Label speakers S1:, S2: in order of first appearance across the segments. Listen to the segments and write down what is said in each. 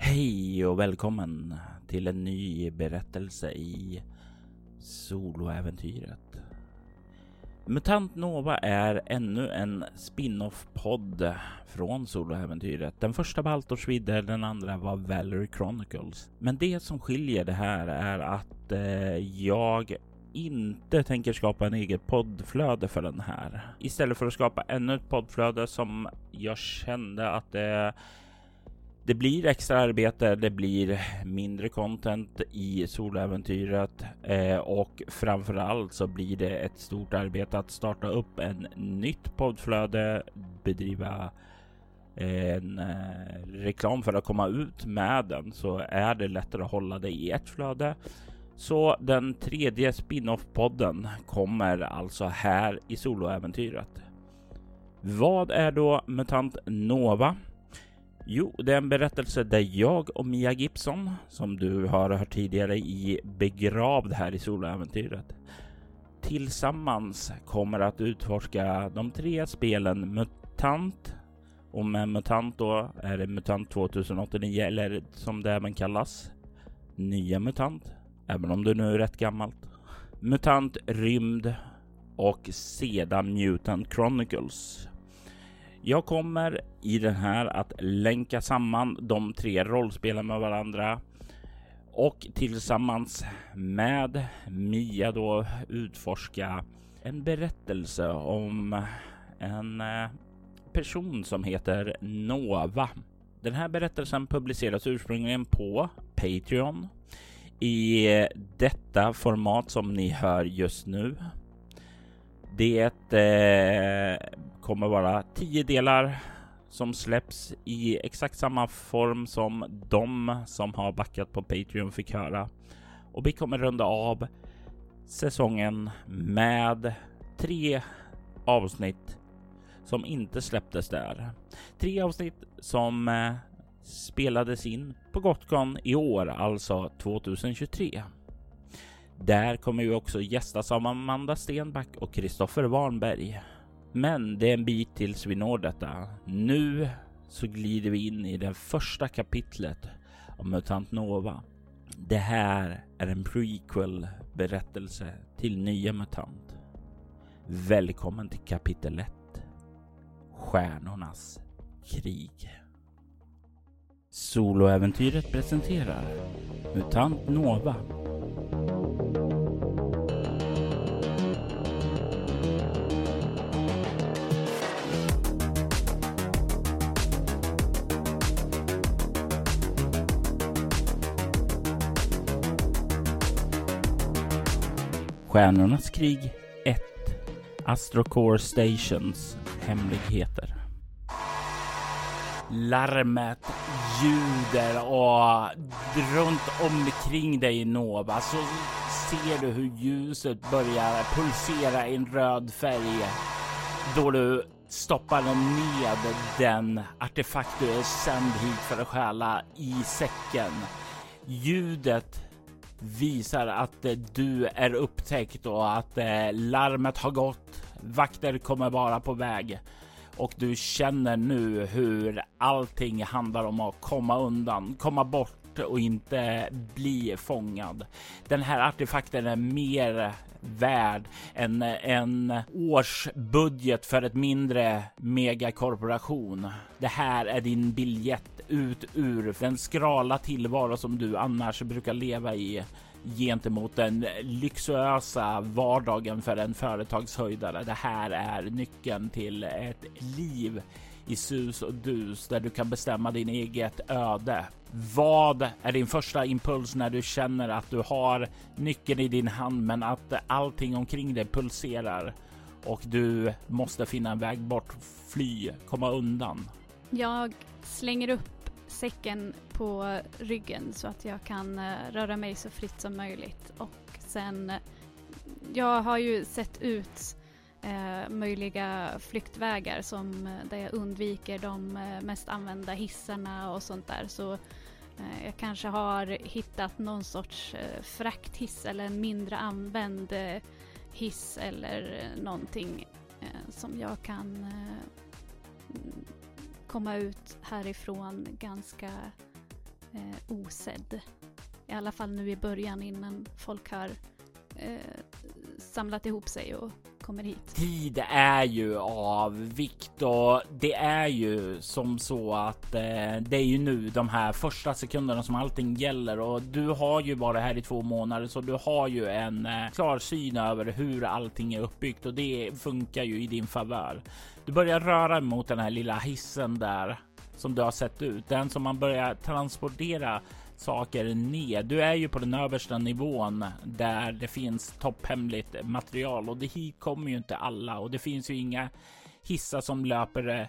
S1: Hej och välkommen till en ny berättelse i soloäventyret. Mutant Nova är ännu en spin-off-podd från soloäventyret. Den första var Altorsvidde, den andra var Valerie Chronicles. Men det som skiljer det här är att eh, jag inte tänker skapa en eget poddflöde för den här. Istället för att skapa ännu ett poddflöde som jag kände att det det blir extra arbete, det blir mindre content i soläventyret eh, och framförallt så blir det ett stort arbete att starta upp en nytt poddflöde, bedriva eh, en eh, reklam för att komma ut med den så är det lättare att hålla det i ett flöde. Så den tredje spin-off-podden kommer alltså här i soloäventyret. Vad är då MUTANT NOVA? Jo, det är en berättelse där jag och Mia Gibson, som du har hört tidigare i Begravd här i soloäventyret, tillsammans kommer att utforska de tre spelen MUTANT och med MUTANT då är det MUTANT 2089 eller som det även kallas Nya MUTANT, även om det nu är rätt gammalt. MUTANT Rymd och sedan Mutant Chronicles jag kommer i den här att länka samman de tre rollspelen med varandra och tillsammans med Mia då utforska en berättelse om en eh, person som heter Nova. Den här berättelsen publiceras ursprungligen på Patreon i detta format som ni hör just nu. Det eh, kommer vara tio delar som släpps i exakt samma form som de som har backat på Patreon fick höra. Och vi kommer runda av säsongen med tre avsnitt som inte släpptes där. Tre avsnitt som eh, spelades in på Gotcon i år, alltså 2023. Där kommer vi också gästas av Amanda Stenback och Kristoffer Warnberg. Men det är en bit tills vi når detta. Nu så glider vi in i det första kapitlet om MUTANT NOVA. Det här är en prequel berättelse till nya MUTANT. Välkommen till kapitel 1. Stjärnornas krig. Soloäventyret presenterar MUTANT NOVA Stjärnornas krig 1 Astrocore Stations hemligheter. Larmet ljuder och runt omkring dig Nova så ser du hur ljuset börjar pulsera i en röd färg då du stoppar ned den artefakt du är sänd hit för att stjäla i säcken. Ljudet visar att eh, du är upptäckt och att eh, larmet har gått. Vakter kommer vara på väg och du känner nu hur allting handlar om att komma undan, komma bort och inte bli fångad. Den här artefakten är mer värd än en årsbudget för ett mindre megakorporation. Det här är din biljett ut ur den skrala tillvaro som du annars brukar leva i gentemot den lyxösa vardagen för en företagshöjdare. Det här är nyckeln till ett liv i sus och dus där du kan bestämma din eget öde. Vad är din första impuls när du känner att du har nyckeln i din hand men att allting omkring dig pulserar och du måste finna en väg bort, fly, komma undan?
S2: Jag slänger upp säcken på ryggen så att jag kan eh, röra mig så fritt som möjligt och sen eh, jag har ju sett ut eh, möjliga flyktvägar som eh, där jag undviker de mest använda hissarna och sånt där. Så eh, jag kanske har hittat någon sorts eh, frakthiss eller en mindre använd hiss eller någonting som jag kan komma ut härifrån ganska eh, osedd. I alla fall nu i början innan folk har eh, samlat ihop sig och kommer hit.
S1: Tid är ju av vikt och det är ju som så att eh, det är ju nu de här första sekunderna som allting gäller och du har ju bara här i två månader så du har ju en eh, klar syn över hur allting är uppbyggt och det funkar ju i din favör. Du börjar röra mot den här lilla hissen där som du har sett ut, den som man börjar transportera saker ner. Du är ju på den översta nivån där det finns topphemligt material. Och det hit kommer ju inte alla. Och det finns ju inga hissar som löper eh,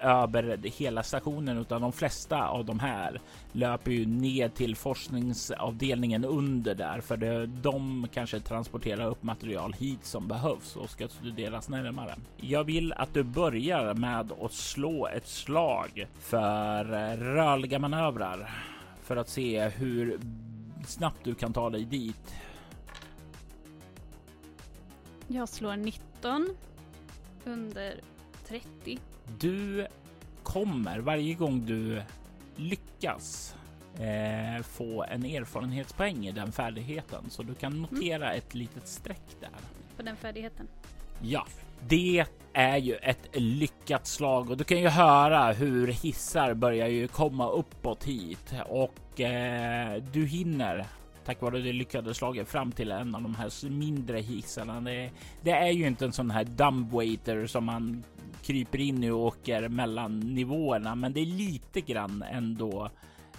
S1: över hela stationen. Utan de flesta av de här löper ju ner till forskningsavdelningen under där. För det, de kanske transporterar upp material hit som behövs och ska studeras närmare. Jag vill att du börjar med att slå ett slag för eh, rörliga manövrar för att se hur snabbt du kan ta dig dit.
S2: Jag slår 19 under 30.
S1: Du kommer varje gång du lyckas eh, få en erfarenhetspoäng i den färdigheten så du kan notera mm. ett litet streck där.
S2: På den färdigheten?
S1: Ja, det är ju ett lyckat slag och du kan ju höra hur hissar börjar ju komma uppåt hit och eh, du hinner tack vare det lyckade slaget fram till en av de här mindre hissarna. Det, det är ju inte en sån här dumbwaiter som man kryper in i och åker mellan nivåerna, men det är lite grann ändå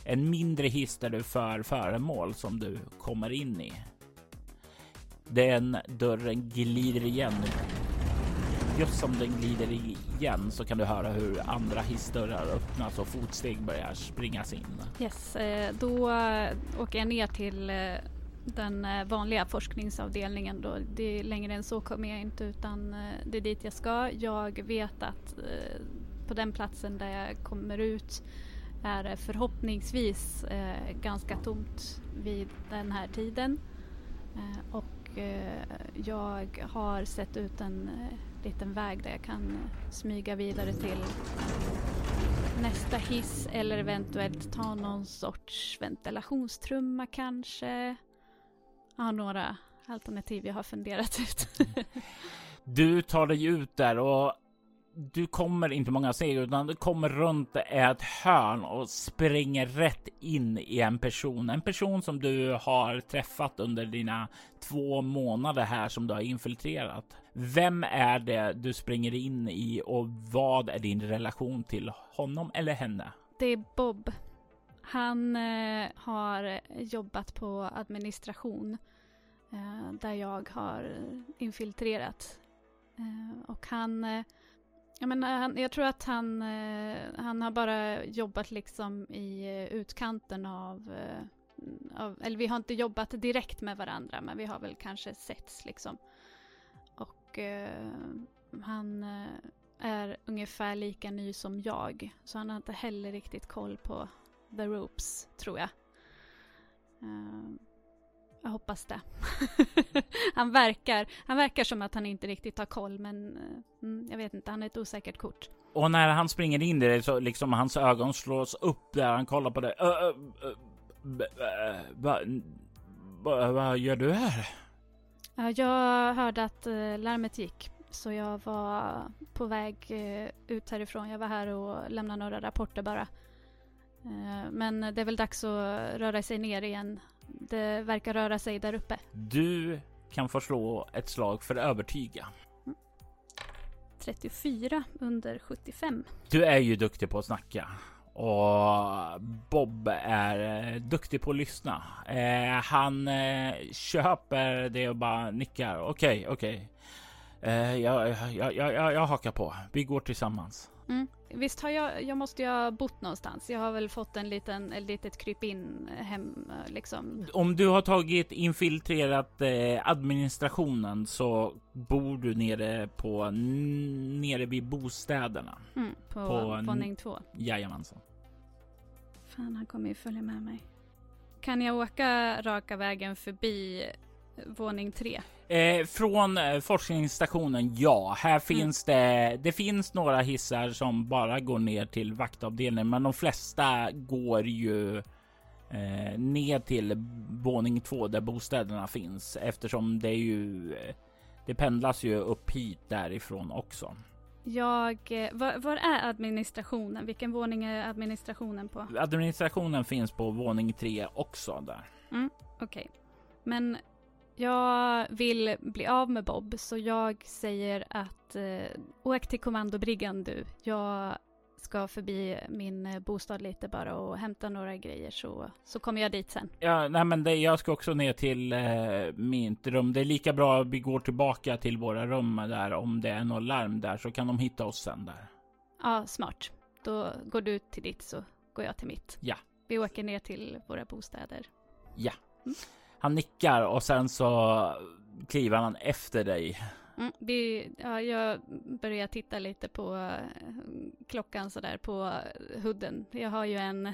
S1: en mindre hiss där du för föremål som du kommer in i. Den dörren glider igen just som den glider igen så kan du höra hur andra hissdörrar öppnas och fotsteg börjar springas in.
S2: Yes, eh, då eh, åker jag ner till eh, den vanliga forskningsavdelningen då. Det är längre än så kommer jag inte utan det är dit jag ska. Jag vet att på den platsen där jag kommer ut är det förhoppningsvis ganska tomt vid den här tiden. Och jag har sett ut en liten väg där jag kan eh, smyga vidare till nästa hiss eller eventuellt ta någon sorts ventilationstrumma kanske. Jag har några alternativ jag har funderat ut.
S1: du tar dig ut där och du kommer inte många steg utan du kommer runt ett hörn och springer rätt in i en person. En person som du har träffat under dina två månader här som du har infiltrerat. Vem är det du springer in i och vad är din relation till honom eller henne?
S2: Det är Bob. Han eh, har jobbat på administration eh, där jag har infiltrerat. Eh, och han eh, jag, menar, eh, han, jag tror att han, eh, han har bara jobbat liksom i eh, utkanten av, eh, av, eller vi har inte jobbat direkt med varandra men vi har väl kanske setts liksom. Och eh, han eh, är ungefär lika ny som jag så han har inte heller riktigt koll på the ropes tror jag. Eh, jag hoppas det. han, verkar, han verkar som att han inte riktigt har koll, men mm, jag vet inte, han är ett osäkert kort.
S1: Och när han springer in i det så liksom hans ögon slås upp där han kollar på det. Vad gör du här?
S2: Jag hörde att larmet gick, så jag var på väg ut härifrån. Jag var här och lämnade några rapporter bara. Men det är väl dags att röra sig ner igen det verkar röra sig där uppe.
S1: Du kan få slå ett slag för övertyga.
S2: 34 under 75.
S1: Du är ju duktig på att snacka och Bob är eh, duktig på att lyssna. Eh, han eh, köper det och bara nickar. Okej, okay, okej. Okay. Eh, jag, jag, jag, jag hakar på. Vi går tillsammans.
S2: Mm. Visst har jag, jag måste ju ha bott någonstans. Jag har väl fått en liten, ett litet kryp in hem liksom.
S1: Om du har tagit infiltrerat eh, administrationen så bor du nere på nere vid bostäderna.
S2: Mm, på, på våning två?
S1: Jajamensan.
S2: Fan, han kommer ju följa med mig. Kan jag åka raka vägen förbi våning tre?
S1: Eh, från eh, forskningsstationen, ja. Här finns mm. det. Det finns några hissar som bara går ner till vaktavdelningen, men de flesta går ju eh, ner till våning två där bostäderna finns eftersom det är ju. Det pendlas ju upp hit därifrån också.
S2: Jag, eh, var, var, är administrationen? Vilken våning är administrationen på?
S1: Administrationen finns på våning tre också där.
S2: Mm, Okej, okay. men jag vill bli av med Bob så jag säger att eh, åk till kommandobriggan du. Jag ska förbi min eh, bostad lite bara och hämta några grejer så, så kommer jag dit sen.
S1: Ja, nej men det, jag ska också ner till eh, mitt rum. Det är lika bra att vi går tillbaka till våra rum där om det är något larm där så kan de hitta oss sen där.
S2: Ja, smart. Då går du till ditt så går jag till mitt.
S1: Ja.
S2: Vi åker ner till våra bostäder.
S1: Ja. Mm. Han nickar och sen så kliver han efter dig.
S2: Mm, vi, ja, jag börjar titta lite på eh, klockan sådär på hudden. Jag har ju en eh,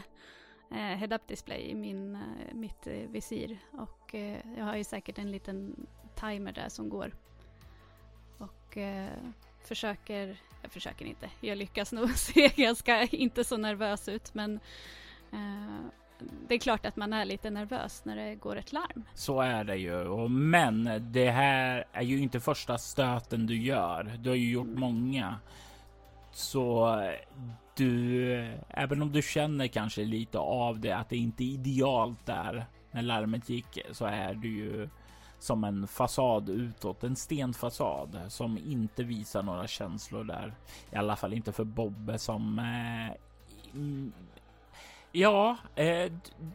S2: head-up display i min, eh, mitt eh, visir och eh, jag har ju säkert en liten timer där som går. Och eh, försöker, jag försöker inte, jag lyckas nog se ganska inte så nervös ut men eh, det är klart att man är lite nervös när det går ett larm.
S1: Så är det ju. Men det här är ju inte första stöten du gör. Du har ju gjort mm. många. Så du, även om du känner kanske lite av det, att det inte är idealt där när larmet gick, så är du ju som en fasad utåt, en stenfasad som inte visar några känslor där. I alla fall inte för Bobbe som eh, Ja, eh,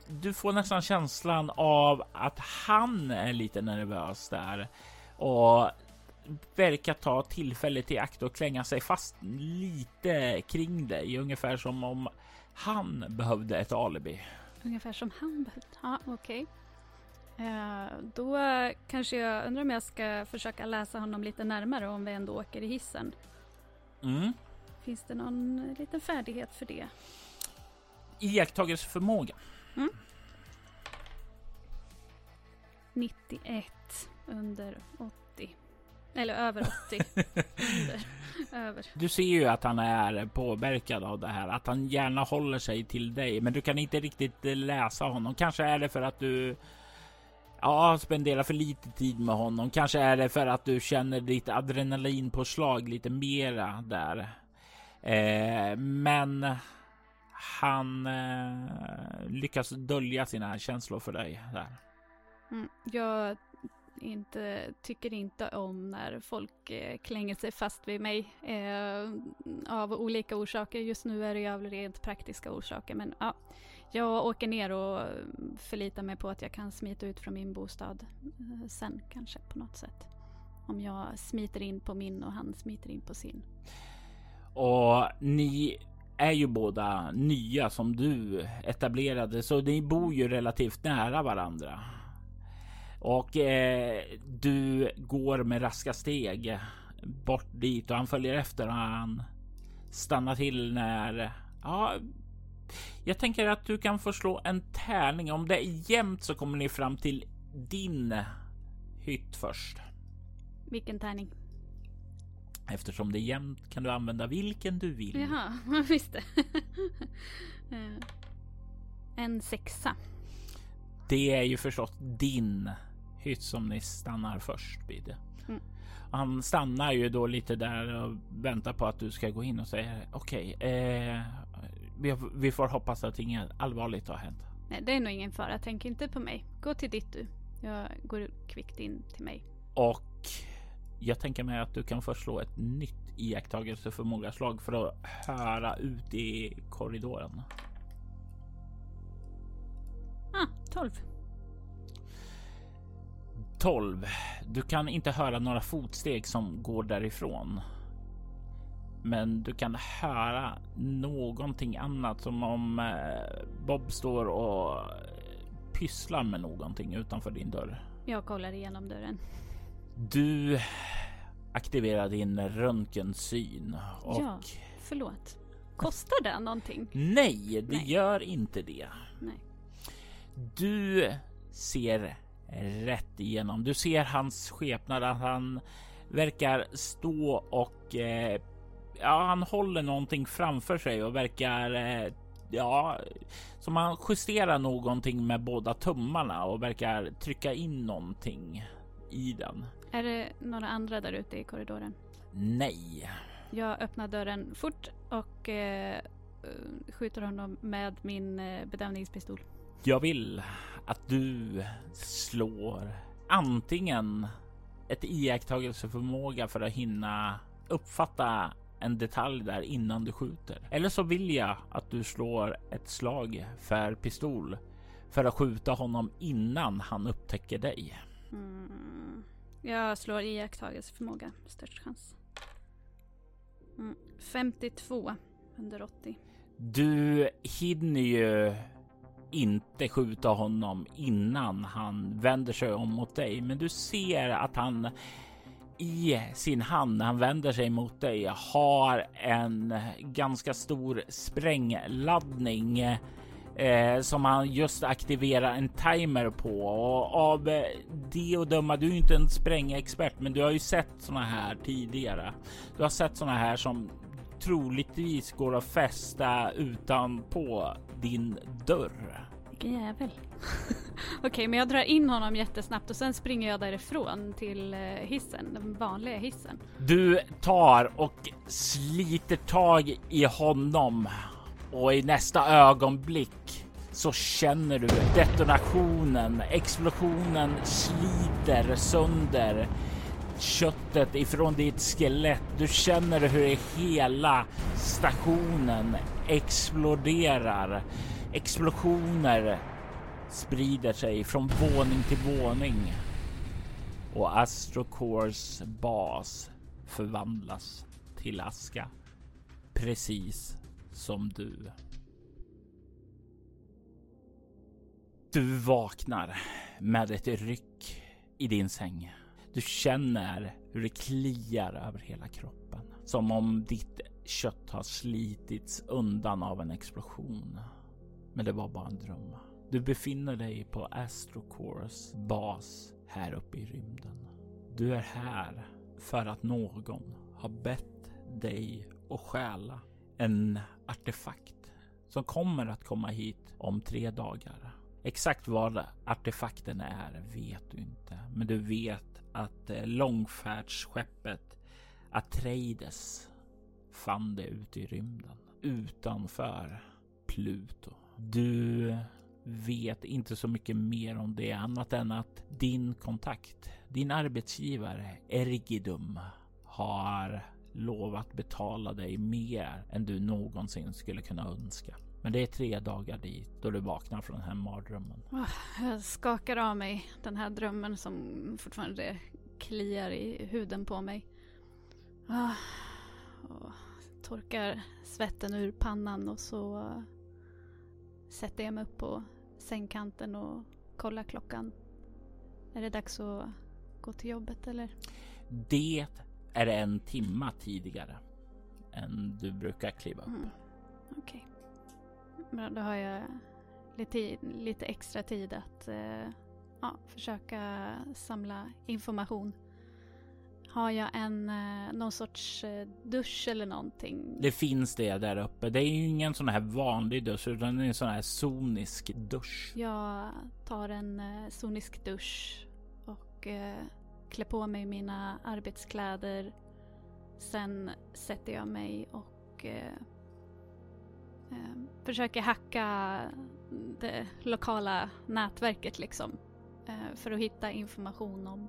S1: du får nästan känslan av att han är lite nervös där och verkar ta tillfället i akt och klänga sig fast lite kring dig, ungefär som om han behövde ett alibi.
S2: Ungefär som han behövde? Ja, okej. Okay. Eh, då kanske jag undrar om jag ska försöka läsa honom lite närmare om vi ändå åker i hissen.
S1: Mm.
S2: Finns det någon liten färdighet för det?
S1: Iakttagelseförmåga. Mm.
S2: 91 under 80. Eller över 80. under, över.
S1: Du ser ju att han är påverkad av det här, att han gärna håller sig till dig, men du kan inte riktigt läsa honom. Kanske är det för att du Ja, spenderar för lite tid med honom. Kanske är det för att du känner ditt adrenalinpåslag lite mera där. Eh, men han eh, lyckas dölja sina känslor för dig där.
S2: Mm, jag inte, tycker inte om när folk eh, klänger sig fast vid mig eh, av olika orsaker. Just nu är det av rent praktiska orsaker, men ja, jag åker ner och förlitar mig på att jag kan smita ut från min bostad eh, sen kanske på något sätt. Om jag smiter in på min och han smiter in på sin.
S1: Och ni är ju båda nya som du etablerade, så ni bor ju relativt nära varandra. Och eh, du går med raska steg bort dit och han följer efter och han stannar till när ja, jag tänker att du kan få slå en tärning. Om det är jämnt så kommer ni fram till din hytt först.
S2: Vilken tärning?
S1: Eftersom det är jämnt kan du använda vilken du vill.
S2: Jaha, visst det. Eh, en sexa.
S1: Det är ju förstås din hytt som ni stannar först vid. Mm. Han stannar ju då lite där och väntar på att du ska gå in och säga okej, okay, eh, vi, vi, får hoppas att inget allvarligt har hänt.
S2: Nej, det är nog ingen fara. Tänk inte på mig. Gå till ditt du. Jag går kvickt in till mig.
S1: Och jag tänker mig att du kan förslå ett nytt iakttagelseförmågaslag för att höra ut i korridoren.
S2: Ah, 12.
S1: 12. Du kan inte höra några fotsteg som går därifrån. Men du kan höra någonting annat som om eh, Bob står och pysslar med någonting utanför din dörr.
S2: Jag kollar igenom dörren.
S1: Du aktiverar din röntgensyn och...
S2: Ja, förlåt. Kostar det någonting?
S1: Nej, det Nej. gör inte det.
S2: Nej.
S1: Du ser rätt igenom. Du ser hans skepnad att han verkar stå och eh, ja, han håller någonting framför sig och verkar eh, ja, som han justerar någonting med båda tummarna och verkar trycka in någonting i den.
S2: Är det några andra där ute i korridoren?
S1: Nej.
S2: Jag öppnar dörren fort och eh, skjuter honom med min eh, bedömningspistol.
S1: Jag vill att du slår antingen ett iakttagelseförmåga för att hinna uppfatta en detalj där innan du skjuter. Eller så vill jag att du slår ett slag för pistol för att skjuta honom innan han upptäcker dig.
S2: Mm. Jag slår iakttagelseförmåga, störst chans. Mm. 52 under 80.
S1: Du hinner ju inte skjuta honom innan han vänder sig om mot dig, men du ser att han i sin hand när han vänder sig mot dig har en ganska stor sprängladdning eh, som han just aktiverar en timer på och av det och döma. Du är inte en sprängexpert, men du har ju sett såna här tidigare. Du har sett såna här som troligtvis går att fästa utanpå din dörr.
S2: Vilken jävel. Okej, okay, men jag drar in honom jättesnabbt och sen springer jag därifrån till eh, hissen, den vanliga hissen.
S1: Du tar och sliter tag i honom och i nästa ögonblick så känner du detonationen. Explosionen sliter sönder köttet ifrån ditt skelett. Du känner hur hela stationen exploderar. Explosioner sprider sig från våning till våning och Astrocores bas förvandlas till aska. Precis som du. Du vaknar med ett ryck i din säng. Du känner hur det kliar över hela kroppen. Som om ditt kött har slitits undan av en explosion. Men det var bara en dröm. Du befinner dig på Astrocores bas här uppe i rymden. Du är här för att någon har bett dig att stjäla en artefakt som kommer att komma hit om tre dagar. Exakt vad artefakten är vet du inte, men du vet att eh, långfärdsskeppet Atreides fann det ute i rymden utanför Pluto. Du vet inte så mycket mer om det annat än att din kontakt, din arbetsgivare Ergidum har lovat betala dig mer än du någonsin skulle kunna önska. Men det är tre dagar dit då du vaknar från den här mardrömmen.
S2: Jag skakar av mig den här drömmen som fortfarande kliar i huden på mig. Och torkar svetten ur pannan och så sätter jag mig upp på sängkanten och kollar klockan. Är det dags att gå till jobbet eller?
S1: Det är en timma tidigare än du brukar kliva upp. Mm.
S2: Okej. Okay. Då har jag lite, lite extra tid att eh, ja, försöka samla information. Har jag en eh, någon sorts eh, dusch eller någonting?
S1: Det finns det där uppe. Det är ju ingen sån här vanlig dusch utan det är en sån här sonisk dusch.
S2: Jag tar en eh, sonisk dusch och eh, klä på mig mina arbetskläder. Sen sätter jag mig och eh, eh, försöker hacka det lokala nätverket liksom. Eh, för att hitta information om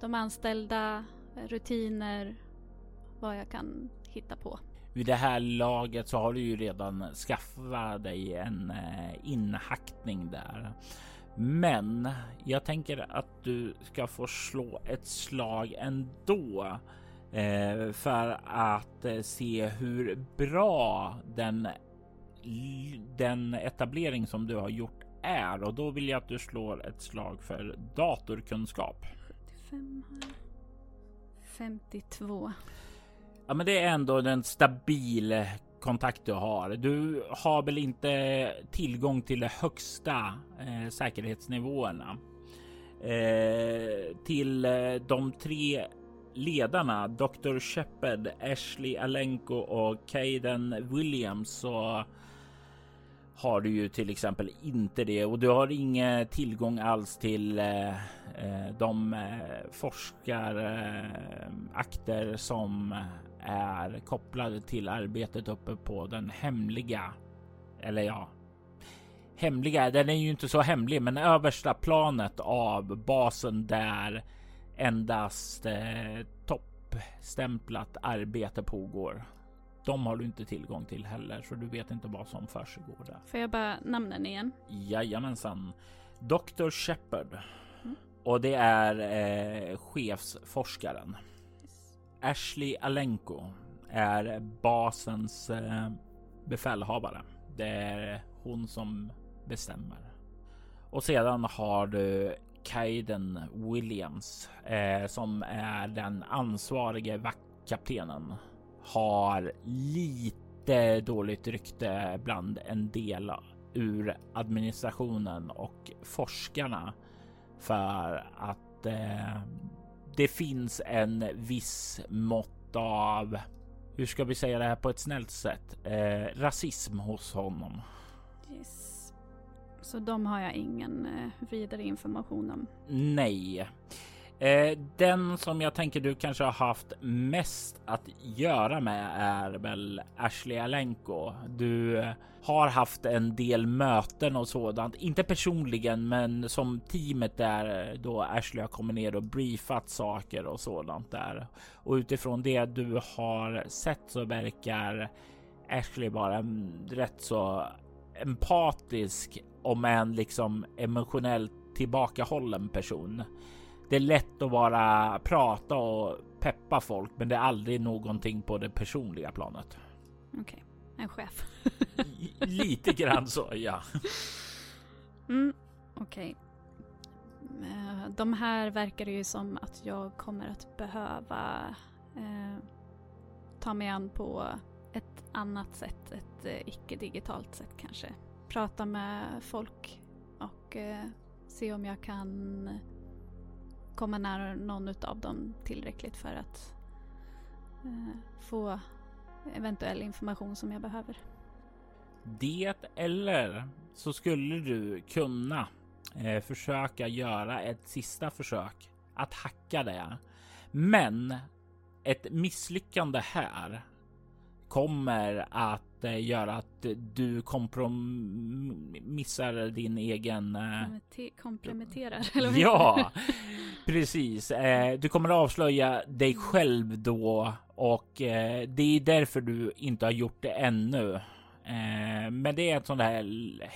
S2: de anställda, rutiner, vad jag kan hitta på.
S1: Vid det här laget så har du ju redan skaffat dig en eh, inhackning där. Men jag tänker att du ska få slå ett slag ändå eh, för att eh, se hur bra den, den etablering som du har gjort är och då vill jag att du slår ett slag för datorkunskap.
S2: 75 här. 52.
S1: Ja, men det är ändå en stabil kontakt du har. Du har väl inte tillgång till de högsta eh, säkerhetsnivåerna. eh, till eh, de tre ledarna Dr. Shepard, Ashley Alenko och Caden Williams så har du ju till exempel inte det och du har ingen tillgång alls till eh, eh de eh, forskarakter eh, som är kopplade till arbetet uppe på den hemliga, eller ja, hemliga. Den är ju inte så hemlig, men översta planet av basen där endast eh, toppstämplat arbete pågår. De har du inte tillgång till heller, så du vet inte vad som försiggår där.
S2: Får jag bara namnen igen?
S1: Jajamensan. Dr. Shepard. Mm. Och det är eh, chefsforskaren. Ashley Alenko är basens eh, befälhavare. Det är hon som bestämmer. Och sedan har du Kaiden Williams eh, som är den ansvarige vaktkaptenen. Har lite dåligt rykte bland en del ur administrationen och forskarna för att eh, det finns en viss mått av, hur ska vi säga det här på ett snällt sätt, eh, rasism hos honom.
S2: Yes. Så de har jag ingen eh, vidare information om.
S1: Nej. Eh, den som jag tänker du kanske har haft mest att göra med är väl Ashley Alenko. Du eh, har haft en del möten och sådant, inte personligen, men som teamet där eh, då Ashley har kommit ner och briefat saker och sådant där. Och utifrån det du har sett så verkar Ashley vara mm, rätt så empatisk om en liksom emotionellt tillbakahållen person. Det är lätt att vara prata och peppa folk, men det är aldrig någonting på det personliga planet.
S2: Okej, okay. en chef.
S1: Lite grann så, ja.
S2: Mm, Okej. Okay. Eh, de här verkar det ju som att jag kommer att behöva eh, ta mig an på ett annat sätt, ett eh, icke-digitalt sätt kanske. Prata med folk och eh, se om jag kan komma nära någon av dem tillräckligt för att eh, få eventuell information som jag behöver.
S1: Det eller så skulle du kunna eh, försöka göra ett sista försök att hacka det. Men ett misslyckande här kommer att eh, göra att du kompromissar din egen... Eh,
S2: Komprometterar?
S1: ja, precis. Eh, du kommer att avslöja dig själv då och det är därför du inte har gjort det ännu. Men det är ett sånt här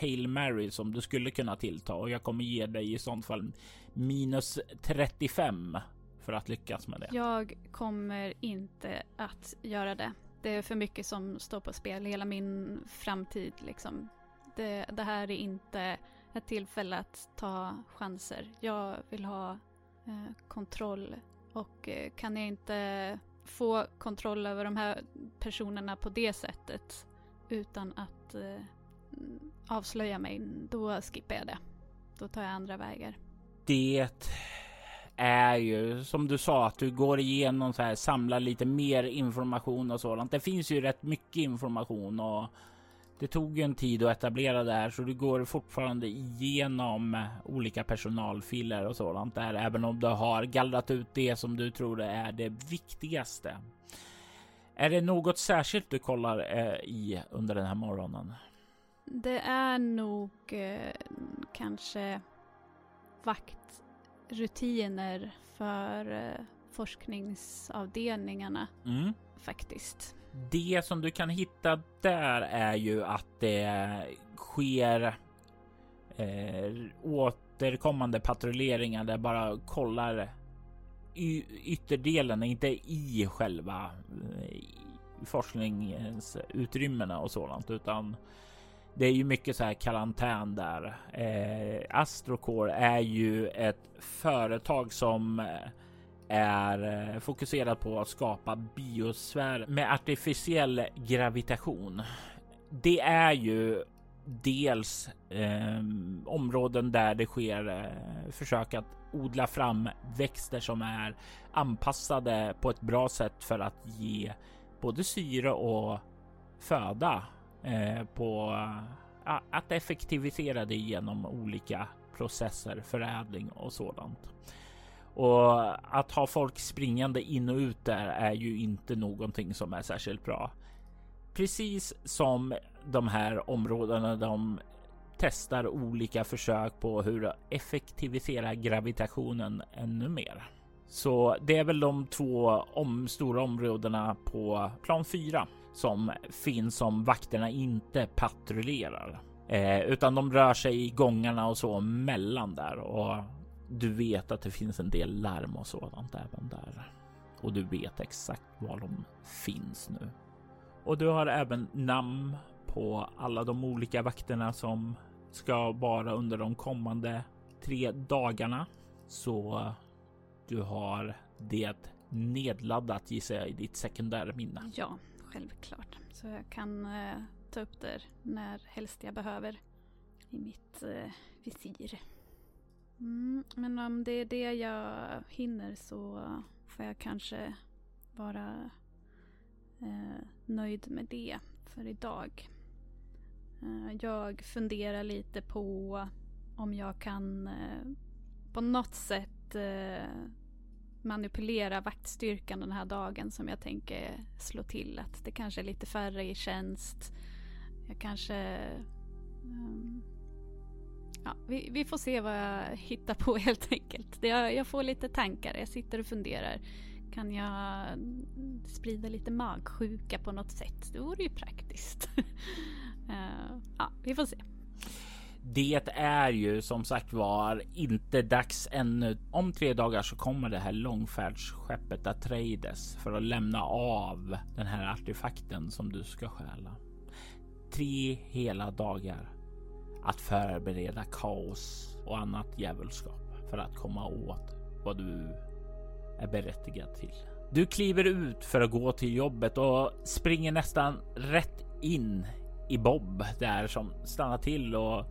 S1: Hail Mary som du skulle kunna tillta och jag kommer ge dig i sånt fall minus 35 för att lyckas med det.
S2: Jag kommer inte att göra det. Det är för mycket som står på spel, hela min framtid liksom. Det, det här är inte ett tillfälle att ta chanser. Jag vill ha eh, kontroll och eh, kan jag inte få kontroll över de här personerna på det sättet utan att eh, avslöja mig, då skippar jag det. Då tar jag andra vägar.
S1: Det är ju som du sa att du går igenom så här, samlar lite mer information och sådant. Det finns ju rätt mycket information och det tog ju en tid att etablera det här så du går fortfarande igenom olika personalfiler och sådant där, även om du har gallrat ut det som du tror är det viktigaste. Är det något särskilt du kollar eh, i under den här morgonen?
S2: Det är nog eh, kanske vakt rutiner för eh, forskningsavdelningarna mm. faktiskt.
S1: Det som du kan hitta där är ju att det sker eh, återkommande patrulleringar där bara kollar ytterdelen, inte i själva eh, forskningsutrymmena och sådant, utan det är ju mycket så här karantän där. Eh, Astrocore är ju ett företag som eh, är eh, fokuserat på att skapa biosfär med artificiell gravitation. Det är ju dels eh, områden där det sker eh, försök att odla fram växter som är anpassade på ett bra sätt för att ge både syre och föda Eh, på eh, att effektivisera det genom olika processer, förädling och sådant. Och att ha folk springande in och ut där är ju inte någonting som är särskilt bra. Precis som de här områdena de testar olika försök på hur att effektivisera gravitationen ännu mer. Så det är väl de två om, stora områdena på plan 4 som finns som vakterna inte patrullerar. Eh, utan de rör sig i gångarna och så mellan där och du vet att det finns en del larm och sådant även där. Och du vet exakt var de finns nu. Och du har även namn på alla de olika vakterna som ska vara under de kommande tre dagarna. Så du har det nedladdat gissar jag i ditt sekundärminne.
S2: Ja, självklart. Så jag kan eh, ta upp det när helst jag behöver i mitt eh, visir. Mm, men om det är det jag hinner så får jag kanske vara eh, nöjd med det för idag. Eh, jag funderar lite på om jag kan eh, på något sätt eh, manipulera vaktstyrkan den här dagen som jag tänker slå till. Att det kanske är lite färre i tjänst. Jag kanske... Um, ja, vi, vi, får se vad jag hittar på helt enkelt. Jag, jag får lite tankar, jag sitter och funderar. Kan jag sprida lite magsjuka på något sätt? Det vore ju praktiskt. uh, ja, vi får se.
S1: Det är ju som sagt var inte dags ännu. Om tre dagar så kommer det här långfärdsskeppet Atreides för att lämna av den här artefakten som du ska stjäla. Tre hela dagar att förbereda kaos och annat djävulskap för att komma åt vad du är berättigad till. Du kliver ut för att gå till jobbet och springer nästan rätt in i Bob där som stannar till och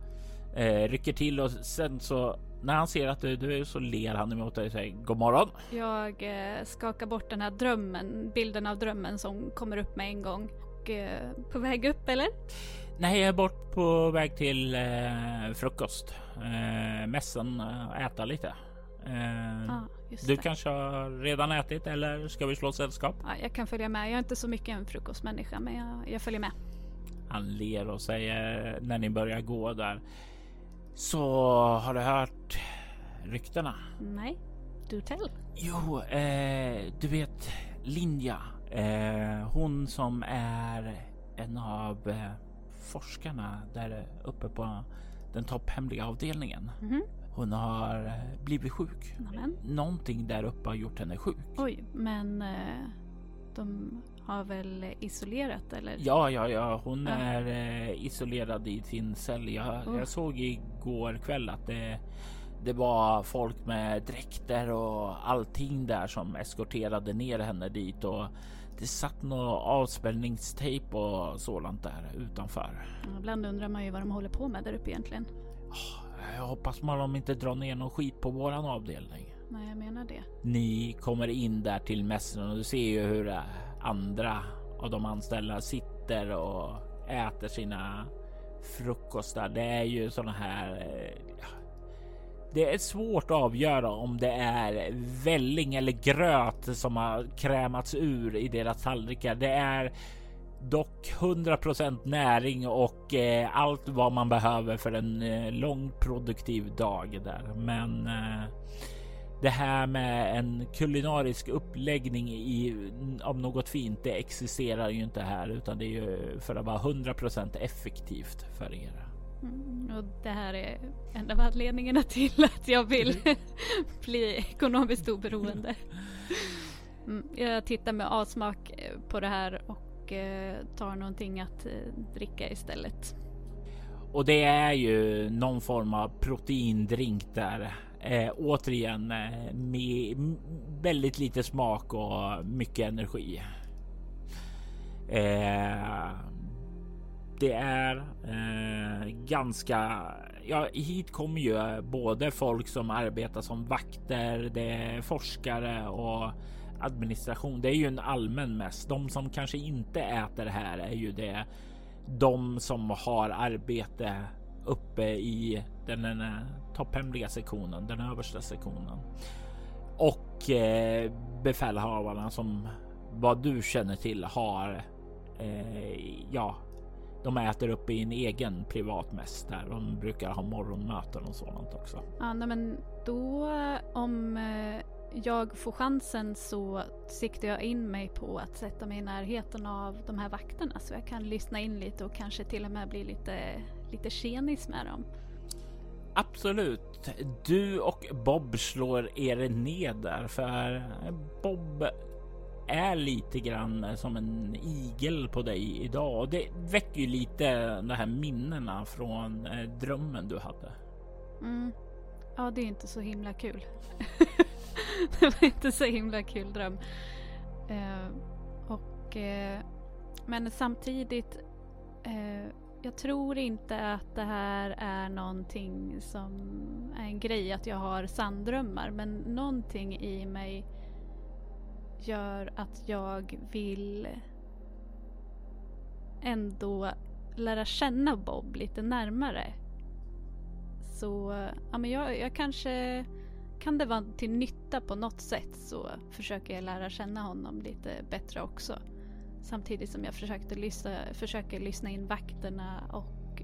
S1: eh, rycker till och sen så när han ser att du, du är så ler han emot dig och säger god morgon.
S2: Jag eh, skakar bort den här drömmen, bilden av drömmen som kommer upp med en gång. Och, eh, på väg upp eller?
S1: Nej, jag är bort på väg till eh, frukost. Eh, mässan, äh, äta lite. Eh, ah, du det. kanske har redan ätit eller ska vi slå sällskap?
S2: Ja, jag kan följa med. Jag är inte så mycket en frukostmänniska, men jag, jag följer med.
S1: Han ler och säger när ni börjar gå där. Så har du hört ryktena?
S2: Nej, du tell.
S1: Jo, eh, du vet Linja. Eh, hon som är en av eh, forskarna där uppe på den topphemliga avdelningen. Mm. Hon har eh, blivit sjuk. Amen. Någonting där uppe har gjort henne sjuk.
S2: Oj, men eh, de har väl isolerat eller?
S1: Ja, ja, ja, hon ja. är eh, isolerad i sin cell. Jag, oh. jag såg igår kväll att det, det var folk med dräkter och allting där som eskorterade ner henne dit och det satt något avspärrningstejp och sådant där utanför.
S2: Ibland undrar man ju vad de håller på med där uppe egentligen.
S1: Jag hoppas man de inte drar ner någon skit på våran avdelning.
S2: Nej, jag menar det.
S1: Ni kommer in där till mässan och du ser ju hur andra av de anställda sitter och äter sina frukostar. Det är ju såna här. Eh, det är svårt att avgöra om det är välling eller gröt som har krämats ur i deras tallrikar. Det är dock 100% näring och eh, allt vad man behöver för en eh, lång produktiv dag där. Men eh, det här med en kulinarisk uppläggning i, av något fint, det existerar ju inte här utan det är ju för att vara 100% effektivt för er.
S2: Mm, och det här är en av anledningarna till att jag vill bli ekonomiskt oberoende. Mm, jag tittar med avsmak på det här och eh, tar någonting att eh, dricka istället.
S1: Och det är ju någon form av proteindrink där Eh, återigen eh, med väldigt lite smak och mycket energi. Eh, det är eh, ganska, ja hit kommer ju både folk som arbetar som vakter, det är forskare och administration. Det är ju en allmän mäss. De som kanske inte äter här är ju det. De som har arbete uppe i den, den topphemliga sektionen, den översta sektionen. Och eh, befälhavarna som vad du känner till har eh, ja, de äter upp i en egen privat mäss där de brukar ha morgonmöten och sådant också.
S2: Ja, nej, men då om eh, jag får chansen så siktar jag in mig på att sätta mig i närheten av de här vakterna så jag kan lyssna in lite och kanske till och med bli lite, lite tjenis med dem.
S1: Absolut. Du och Bob slår er ned där för Bob är lite grann som en igel på dig idag. Det väcker ju lite de här minnena från eh, drömmen du hade.
S2: Mm. Ja, det är inte så himla kul. det var inte så himla kul dröm. Eh, och, eh, men samtidigt, eh, jag tror inte att det här är någonting som är en grej att jag har sanddrömmar. Men någonting i mig gör att jag vill ändå lära känna Bob lite närmare. Så ja, men jag, jag kanske kan det vara till nytta på något sätt så försöker jag lära känna honom lite bättre också. Samtidigt som jag försökte lyssna, försöker lyssna in vakterna och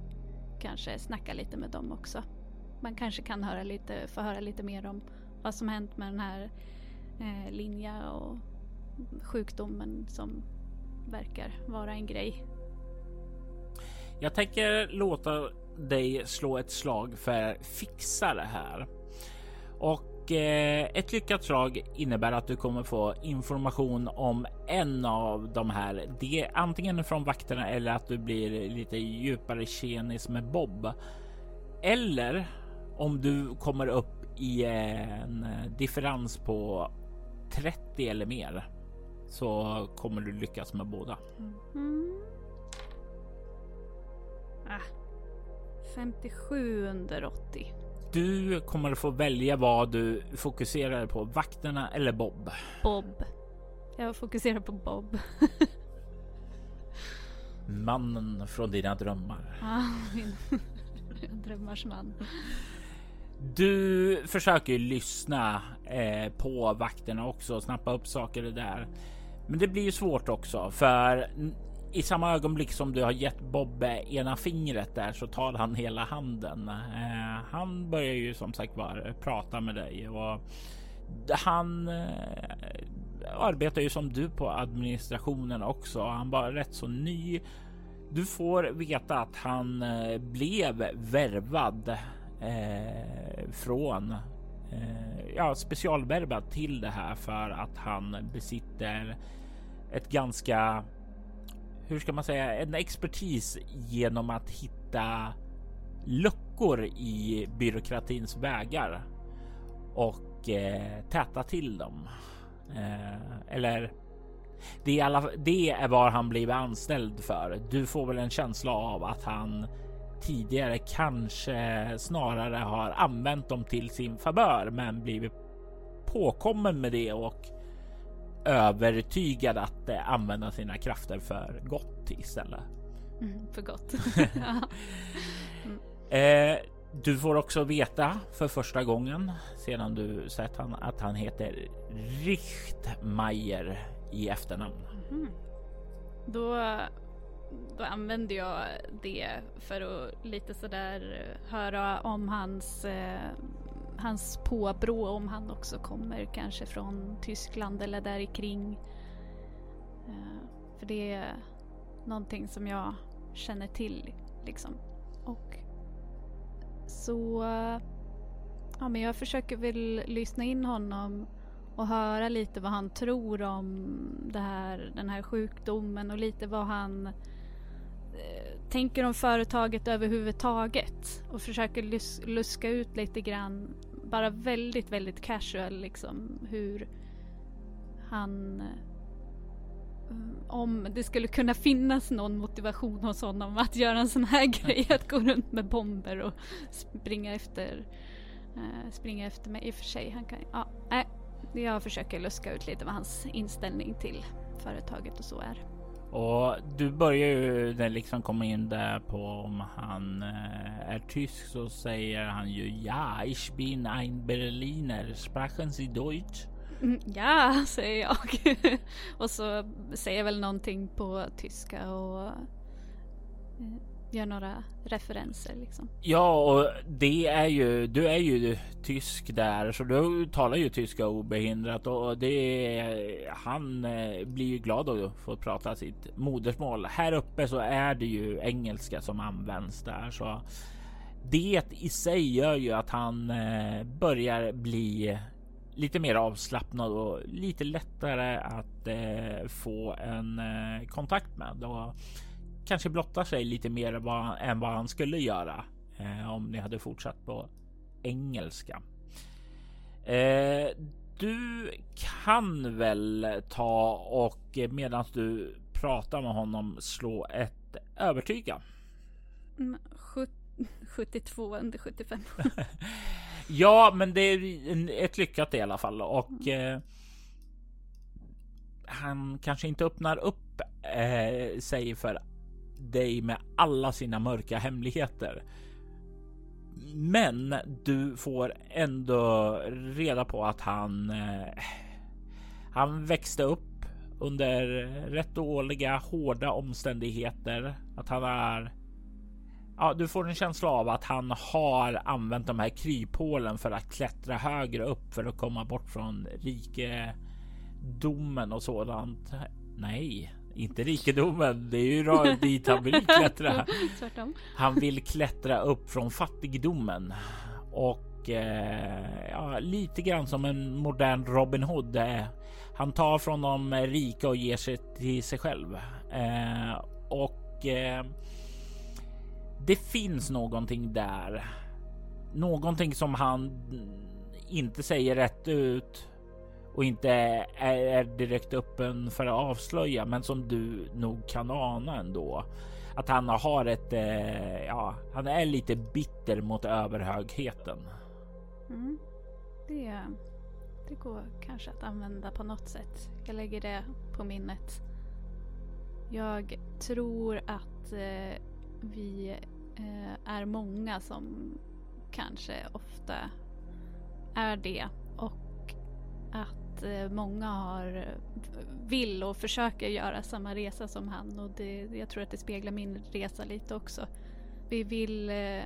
S2: kanske snacka lite med dem också. Man kanske kan höra lite, få höra lite mer om vad som hänt med den här eh, Linja och sjukdomen som verkar vara en grej.
S1: Jag tänker låta dig slå ett slag för fixa det här. Och eh, ett lyckat slag innebär att du kommer få information om en av de här. Det antingen från vakterna eller att du blir lite djupare tjenis med Bob. Eller om du kommer upp i en eh, differens på 30 eller mer så kommer du lyckas med båda.
S2: Mm. mm. Ah. 57 under 80.
S1: Du kommer få välja vad du fokuserar på, vakterna eller Bob.
S2: Bob. Jag fokuserar på Bob.
S1: Mannen från dina drömmar.
S2: Ja, min drömmars man.
S1: Du försöker lyssna eh, på vakterna också, snappa upp saker där. Men det blir ju svårt också för i samma ögonblick som du har gett Bobbe ena fingret där så tar han hela handen. Eh, han börjar ju som sagt var prata med dig och han eh, arbetar ju som du på administrationen också. Han var rätt så ny. Du får veta att han eh, blev värvad eh, från eh, ja, specialvärvad till det här för att han besitter ett ganska, hur ska man säga, en expertis genom att hitta luckor i byråkratins vägar och eh, täta till dem. Eh, eller det är, alla, det är vad han blivit anställd för. Du får väl en känsla av att han tidigare kanske snarare har använt dem till sin favör, men blivit påkommen med det och övertygad att eh, använda sina krafter för gott istället.
S2: Mm, för gott.
S1: mm. eh, du får också veta för första gången sedan du sett han att han heter Richtmeier i efternamn.
S2: Mm. Då, då använder jag det för att lite sådär höra om hans eh, hans påbrå om han också kommer kanske från Tyskland eller där kring. Eh, för det är någonting som jag känner till liksom. Och så ja, men jag försöker väl lyssna in honom och höra lite vad han tror om det här, den här sjukdomen och lite vad han eh, tänker om företaget överhuvudtaget och försöker lus luska ut lite grann bara väldigt, väldigt casual liksom hur han om det skulle kunna finnas någon motivation hos honom att göra en sån här grej, att gå runt med bomber och springa efter, uh, springa efter mig. I och för sig, han kan, ja, nej, jag försöker luska ut lite vad hans inställning till företaget och så är.
S1: Och du börjar ju liksom komma in där på om han eh, är tysk så säger han ju ja, ich bin ein Berliner, sprachen Sie Deutsch?
S2: Mm, ja, säger jag. och så säger jag väl någonting på tyska och eh, gör några referenser liksom.
S1: Ja, och det är ju, du är ju tysk där, så du talar ju tyska obehindrat och det han eh, blir ju glad att få prata sitt modersmål. Här uppe så är det ju engelska som används där, så det i sig gör ju att han eh, börjar bli lite mer avslappnad och lite lättare att eh, få en kontakt med och kanske blottar sig lite mer än vad han skulle göra eh, om ni hade fortsatt på engelska. Eh, du kan väl ta och medan du pratar med honom slå ett övertyga.
S2: Mm, 72 under 75.
S1: ja, men det är ett lyckat i alla fall och mm. eh, han kanske inte öppnar upp eh, sig för dig med alla sina mörka hemligheter. Men du får ändå reda på att han. Eh, han växte upp under rätt dåliga, hårda omständigheter. Att han är Ja, du får en känsla av att han har använt de här kryphålen för att klättra högre upp för att komma bort från rikedomen och sådant. Nej, inte rikedomen. Det är ju dit han vill klättra. Han vill klättra upp från fattigdomen och eh, ja, lite grann som en modern Robin Hood. Eh, han tar från de rika och ger sig till sig själv eh, och eh, det finns någonting där. Någonting som han inte säger rätt ut och inte är direkt öppen för att avslöja, men som du nog kan ana ändå. Att han har ett, eh, ja, han är lite bitter mot överhögheten.
S2: Mm. Det, det går kanske att använda på något sätt. Jag lägger det på minnet. Jag tror att eh, vi eh, är många som kanske ofta är det och att att eh, många har vill och försöker göra samma resa som han och det, jag tror att det speglar min resa lite också. Vi vill, eh,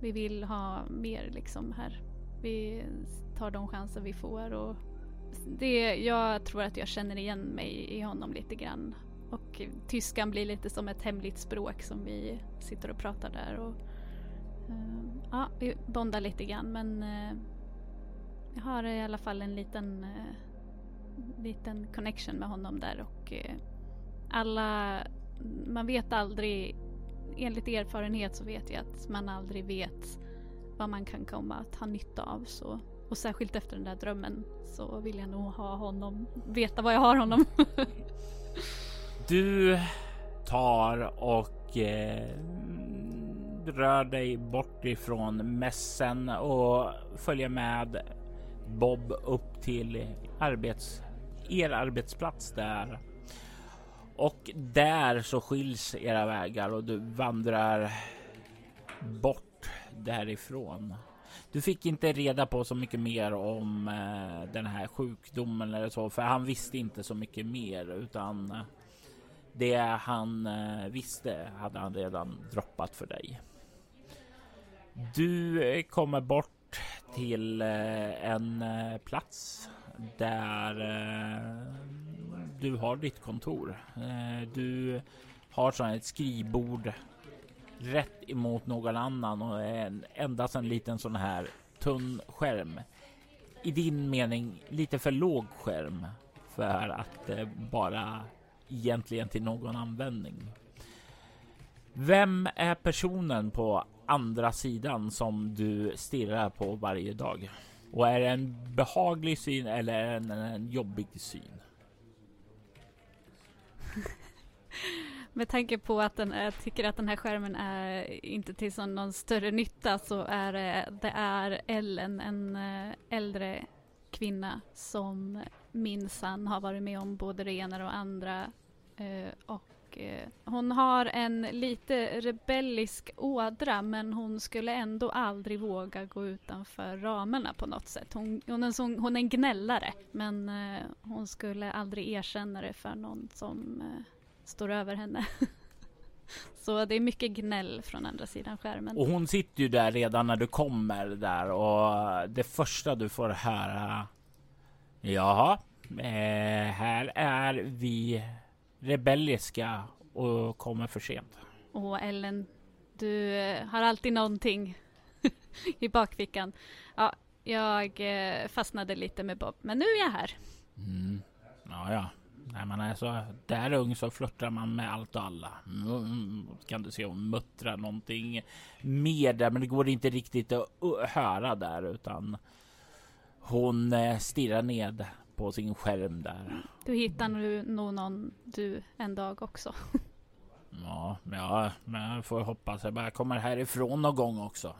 S2: vi vill ha mer liksom här. Vi tar de chanser vi får och det, jag tror att jag känner igen mig i honom lite grann. Och tyskan blir lite som ett hemligt språk som vi sitter och pratar där. Och, uh, ja, vi bondar lite grann men uh, jag har i alla fall en liten, uh, liten connection med honom där och eh, alla, man vet aldrig, enligt erfarenhet så vet jag att man aldrig vet vad man kan komma att ha nytta av. Så. Och särskilt efter den där drömmen så vill jag nog ha honom, veta vad jag har honom.
S1: Du tar och eh, rör dig bort ifrån mässen och följer med Bob upp till arbets, er arbetsplats där. Och där så skiljs era vägar och du vandrar bort därifrån. Du fick inte reda på så mycket mer om eh, den här sjukdomen eller så, för han visste inte så mycket mer utan eh, det han eh, visste hade han redan droppat för dig. Du eh, kommer bort till eh, en eh, plats där eh, du har ditt kontor. Eh, du har så ett skrivbord rätt emot någon annan och endast en liten sån här tunn skärm. I din mening lite för låg skärm för att eh, bara egentligen till någon användning. Vem är personen på andra sidan som du stirrar på varje dag? Och är det en behaglig syn eller en, en jobbig syn?
S2: Med tanke på att den, jag tycker att den här skärmen är inte till sån någon större nytta så är det, det är Ellen, en eh, äldre kvinna som minsann har varit med om både det ena och andra. Eh, och eh, hon har en lite rebellisk ådra men hon skulle ändå aldrig våga gå utanför ramarna på något sätt. Hon, hon, är, en sån, hon är en gnällare men eh, hon skulle aldrig erkänna det för någon som eh, står över henne. Så det är mycket gnäll från andra sidan skärmen.
S1: Och hon sitter ju där redan när du kommer där och det första du får höra. Jaha, eh, här är vi rebelliska och kommer för sent.
S2: Åh Ellen, du har alltid någonting i bakfickan. Ja, jag eh, fastnade lite med Bob, men nu är jag här.
S1: Mm. Ja, ja, när man är så där ung så flörtar man med allt och alla. Mm, kan du se hon muttrar någonting mer där, men det går inte riktigt att höra där utan hon eh, stirrar ned på sin skärm där.
S2: Du hittar nog någon du en dag också.
S1: ja, ja, men jag får hoppas jag bara kommer härifrån någon gång också.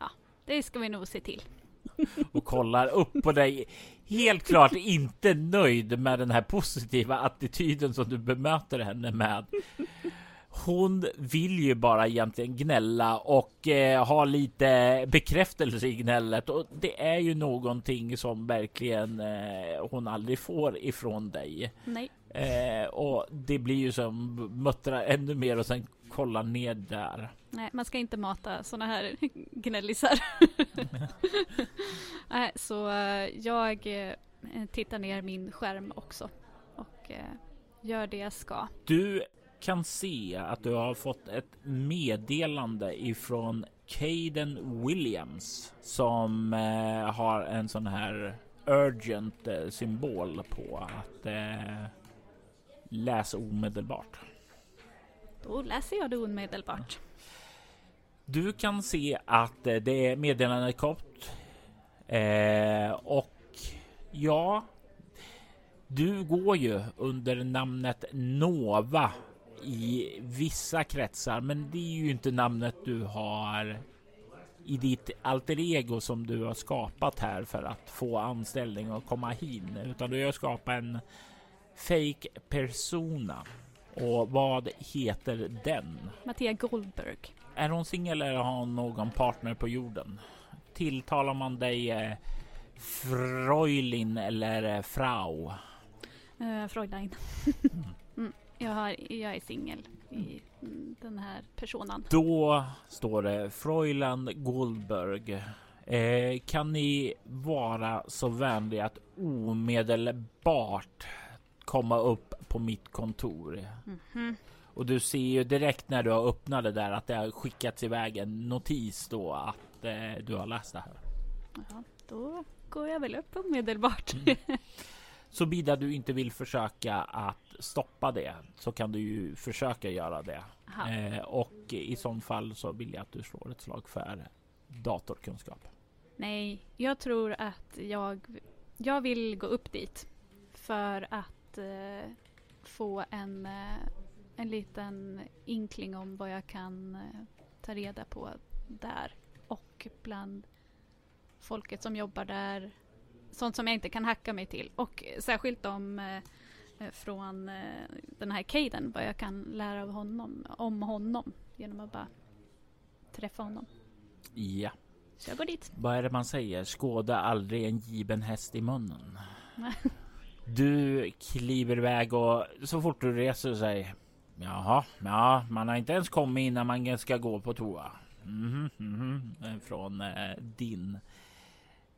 S2: Ja, det ska vi nog se till.
S1: och kollar upp på dig. Helt klart inte nöjd med den här positiva attityden som du bemöter henne med. Hon vill ju bara egentligen gnälla och eh, ha lite bekräftelse i gnället och det är ju någonting som verkligen eh, hon aldrig får ifrån dig.
S2: Nej.
S1: Eh, och det blir ju som muttrar ännu mer och sen kolla ner där.
S2: Nej, man ska inte mata sådana här gnällisar. Nej, så eh, jag eh, tittar ner min skärm också och eh, gör det jag ska.
S1: Du kan se att du har fått ett meddelande ifrån Caden Williams som har en sån här urgent symbol på att eh, läs omedelbart.
S2: Då läser jag det omedelbart.
S1: Du kan se att eh, det är meddelandet kort. Eh, och ja, du går ju under namnet Nova i vissa kretsar, men det är ju inte namnet du har i ditt alter ego som du har skapat här för att få anställning och komma in, utan du har skapat en fake persona. Och vad heter den?
S2: Mattia Goldberg.
S1: Är hon singel eller har hon någon partner på jorden? Tilltalar man dig eh, eller eh, Frau?
S2: Uh, Fräulein. mm. Jag, har, jag är singel i den här personen.
S1: Då står det Fräulein Goldberg. Eh, kan ni vara så vänliga att omedelbart komma upp på mitt kontor. Mm -hmm. Och du ser ju direkt när du har öppnat det där att det har skickats iväg en notis då att eh, du har läst det här.
S2: Ja, då går jag väl upp omedelbart. Mm.
S1: Såvida du inte vill försöka att stoppa det så kan du ju försöka göra det. Eh, och i sån fall så vill jag att du slår ett slag för datorkunskap.
S2: Nej, jag tror att jag, jag vill gå upp dit för att eh, få en, eh, en liten inkling om vad jag kan eh, ta reda på där och bland folket som jobbar där. Sånt som jag inte kan hacka mig till och särskilt om eh, eh, från eh, den här Caden, vad jag kan lära av honom, om honom genom att bara träffa honom.
S1: Ja.
S2: Så jag går dit.
S1: Vad är det man säger? Skåda aldrig en given häst i munnen. Du kliver iväg och så fort du reser sig. Jaha, ja, man har inte ens kommit innan man ska gå på toa. Mm -hmm, mm Från eh, din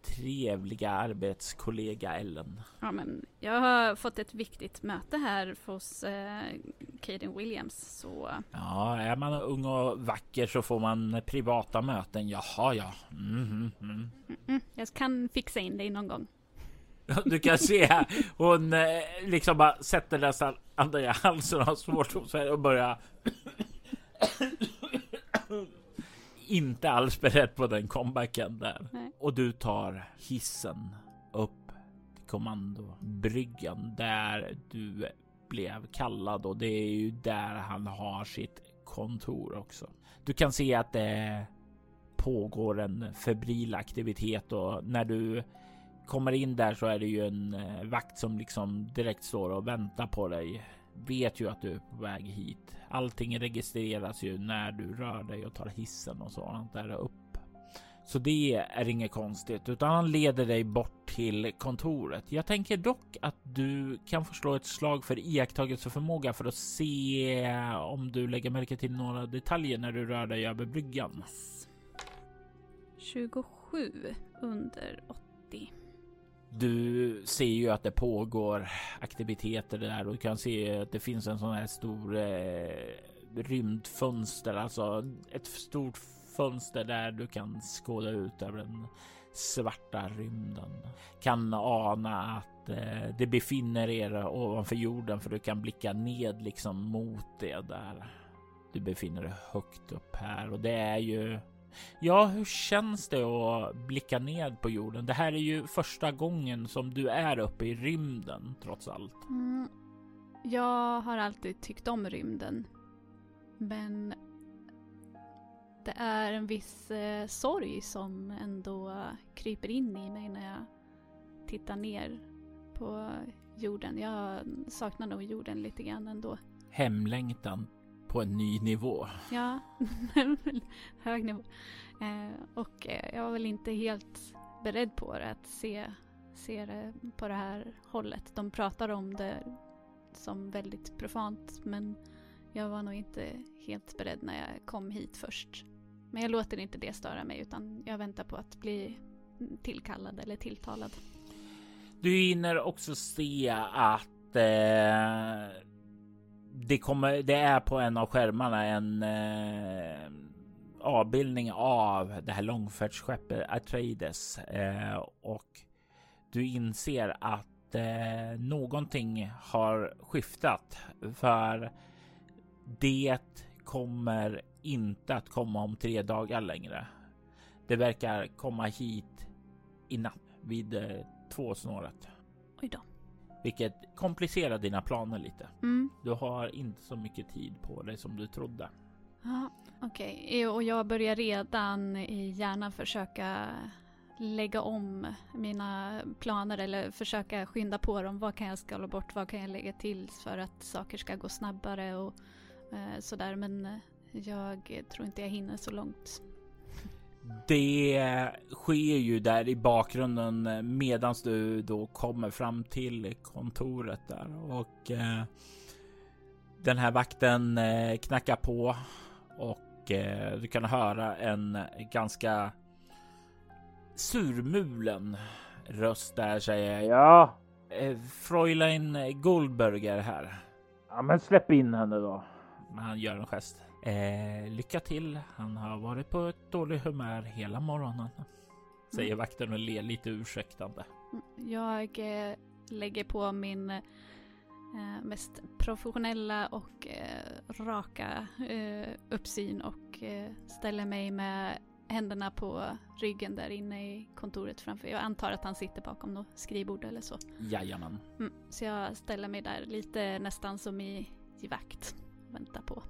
S1: trevliga arbetskollega Ellen.
S2: Ja, men jag har fått ett viktigt möte här hos eh, Caden Williams. Så...
S1: Ja, är man ung och vacker så får man privata möten. Jaha, ja. Mm mm.
S2: Mm jag kan fixa in dig någon gång.
S1: Du kan se hon eh, liksom bara sätter nästan andra i halsen och har svårt och börjar inte alls beredd på den comebacken där. Nej. Och du tar hissen upp till kommandobryggan där du blev kallad och det är ju där han har sitt kontor också. Du kan se att det pågår en febril aktivitet och när du kommer in där så är det ju en eh, vakt som liksom direkt står och väntar på dig. Vet ju att du är på väg hit. Allting registreras ju när du rör dig och tar hissen och sådant där upp. Så det är inget konstigt, utan han leder dig bort till kontoret. Jag tänker dock att du kan få slå ett slag för iakttagelseförmåga för att se om du lägger märke till några detaljer när du rör dig över bryggan.
S2: 27 under 8.
S1: Du ser ju att det pågår aktiviteter där och du kan se att det finns en sån här stor eh, rymdfönster, alltså ett stort fönster där du kan skåda ut över den svarta rymden. Kan ana att eh, det befinner er ovanför jorden för du kan blicka ned liksom mot det där. Du befinner dig högt upp här och det är ju Ja, hur känns det att blicka ned på jorden? Det här är ju första gången som du är uppe i rymden trots allt.
S2: Mm. Jag har alltid tyckt om rymden. Men det är en viss eh, sorg som ändå kryper in i mig när jag tittar ner på jorden. Jag saknar nog jorden lite grann ändå.
S1: Hemlängtan på en ny nivå.
S2: Ja, hög nivå. Eh, och eh, jag var väl inte helt beredd på det, att se, se det på det här hållet. De pratar om det som väldigt profant men jag var nog inte helt beredd när jag kom hit först. Men jag låter inte det störa mig utan jag väntar på att bli tillkallad eller tilltalad.
S1: Du hinner också se att eh, det, kommer, det är på en av skärmarna en eh, avbildning av det här långfärdsskeppet Atreides eh, och du inser att eh, någonting har skiftat för det kommer inte att komma om tre dagar längre. Det verkar komma hit i natt vid eh, tvåsnåret.
S2: Oj då.
S1: Vilket komplicerar dina planer lite.
S2: Mm.
S1: Du har inte så mycket tid på dig som du trodde.
S2: Ja, okej. Okay. Och jag börjar redan i hjärnan försöka lägga om mina planer eller försöka skynda på dem. Vad kan jag skala bort? Vad kan jag lägga till för att saker ska gå snabbare och eh, sådär. Men eh, jag tror inte jag hinner så långt.
S1: Det sker ju där i bakgrunden medan du då kommer fram till kontoret där och eh, den här vakten eh, knackar på och eh, du kan höra en ganska surmulen röst där säger ja. Eh, Fräulein Goldberger här.
S3: Ja, men släpp in henne då.
S1: Han gör en gest. Eh, lycka till. Han har varit på ett dåligt humör hela morgonen. Säger mm. vakten och ler lite ursäktande.
S2: Jag eh, lägger på min eh, mest professionella och eh, raka eh, uppsyn och eh, ställer mig med händerna på ryggen där inne i kontoret framför. Jag antar att han sitter bakom något skrivbord eller så.
S1: Jajamän.
S2: Mm, så jag ställer mig där lite nästan som i, i vakt. Väntar på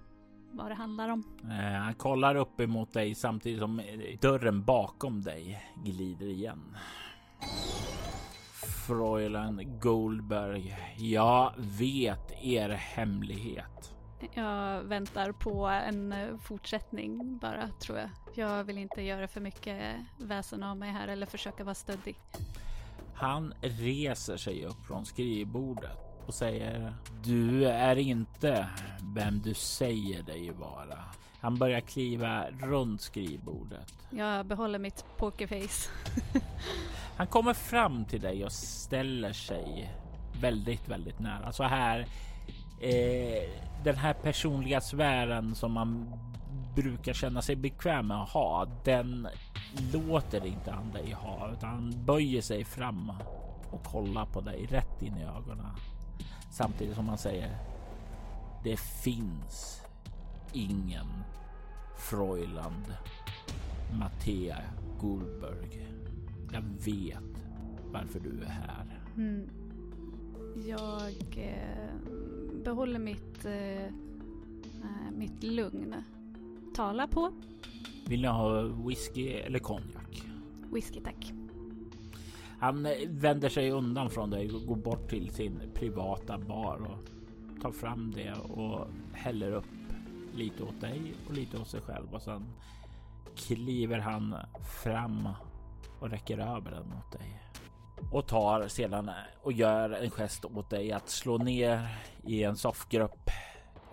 S2: vad det handlar om.
S1: Eh, han kollar upp emot dig samtidigt som dörren bakom dig glider igen. Fräulein Goldberg, jag vet er hemlighet.
S2: Jag väntar på en fortsättning bara, tror jag. Jag vill inte göra för mycket väsen av mig här eller försöka vara stöddig.
S1: Han reser sig upp från skrivbordet och säger du är inte vem du säger dig vara. Han börjar kliva runt skrivbordet.
S2: Jag behåller mitt pokerface.
S1: Han kommer fram till dig och ställer sig väldigt, väldigt nära. Så här. Eh, den här personliga sfären som man brukar känna sig bekväm med att ha, den låter inte han dig ha, utan han böjer sig fram och kollar på dig rätt in i ögonen. Samtidigt som han säger det finns ingen Freuland Mattea Gullberg. Jag vet varför du är här.
S2: Mm. Jag eh, behåller mitt, eh, eh, mitt lugn. Tala på.
S1: Vill ni ha whisky eller konjak?
S2: Whisky tack.
S1: Han eh, vänder sig undan från dig och går bort till sin privata bar och tar fram det och häller upp lite åt dig och lite åt sig själv. Och sen kliver han fram och räcker över den mot dig. Och tar sedan eh, och gör en gest åt dig att slå ner i en soffgrupp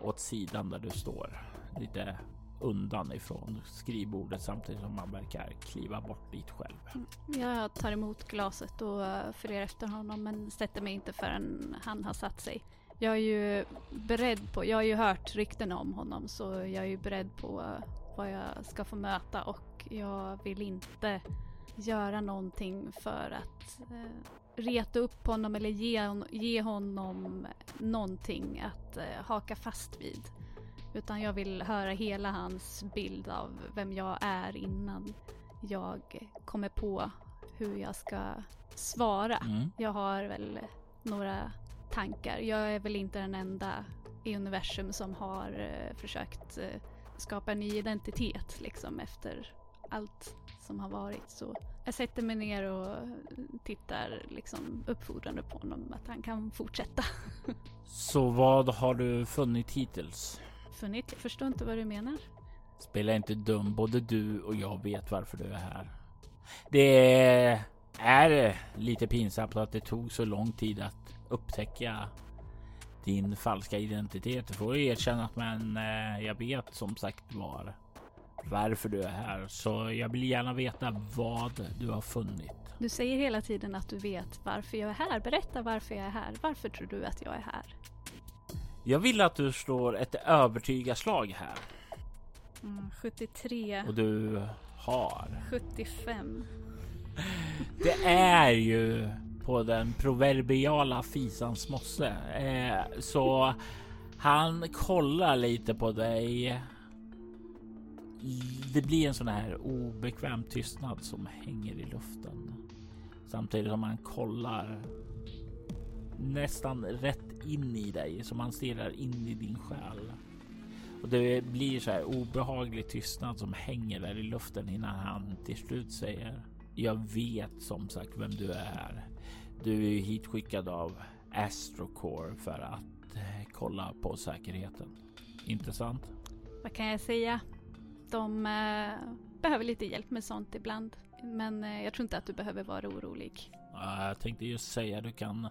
S1: åt sidan där du står. Lite undan ifrån skrivbordet samtidigt som man verkar kliva bort dit själv. Mm.
S2: Jag tar emot glaset och eh, följer efter honom men sätter mig inte förrän han har satt sig. Jag är ju beredd på, jag har ju hört rykten om honom så jag är ju beredd på eh, vad jag ska få möta och jag vill inte göra någonting för att eh, reta upp honom eller ge, hon, ge honom någonting att eh, haka fast vid. Utan jag vill höra hela hans bild av vem jag är innan jag kommer på hur jag ska svara.
S1: Mm.
S2: Jag har väl några tankar. Jag är väl inte den enda i universum som har eh, försökt eh, skapa en ny identitet liksom efter allt som har varit. Så jag sätter mig ner och tittar liksom uppfordrande på honom att han kan fortsätta.
S1: Så vad har du funnit hittills?
S2: Funnit? Jag förstår inte vad du menar.
S1: Spela inte dum. Både du och jag vet varför du är här. Det är lite pinsamt att det tog så lång tid att upptäcka din falska identitet. Du får erkänna att men eh, jag vet som sagt var varför du är här. Så jag vill gärna veta vad du har funnit.
S2: Du säger hela tiden att du vet varför jag är här. Berätta varför jag är här. Varför tror du att jag är här?
S1: Jag vill att du slår ett övertygarslag här.
S2: Mm, 73.
S1: Och du har
S2: 75.
S1: Det är ju på den proverbiala fisans mosse. Eh, så han kollar lite på dig. Det blir en sån här obekväm tystnad som hänger i luften. Samtidigt som han kollar nästan rätt in i dig, som han stirrar in i din själ. Och det blir så här obehaglig tystnad som hänger där i luften innan han till slut säger jag vet som sagt vem du är. Du är ju hitskickad av Astrocore för att eh, kolla på säkerheten. Intressant.
S2: Vad kan jag säga? De eh, behöver lite hjälp med sånt ibland. Men eh, jag tror inte att du behöver vara orolig.
S1: Ja, Jag tänkte just säga du kan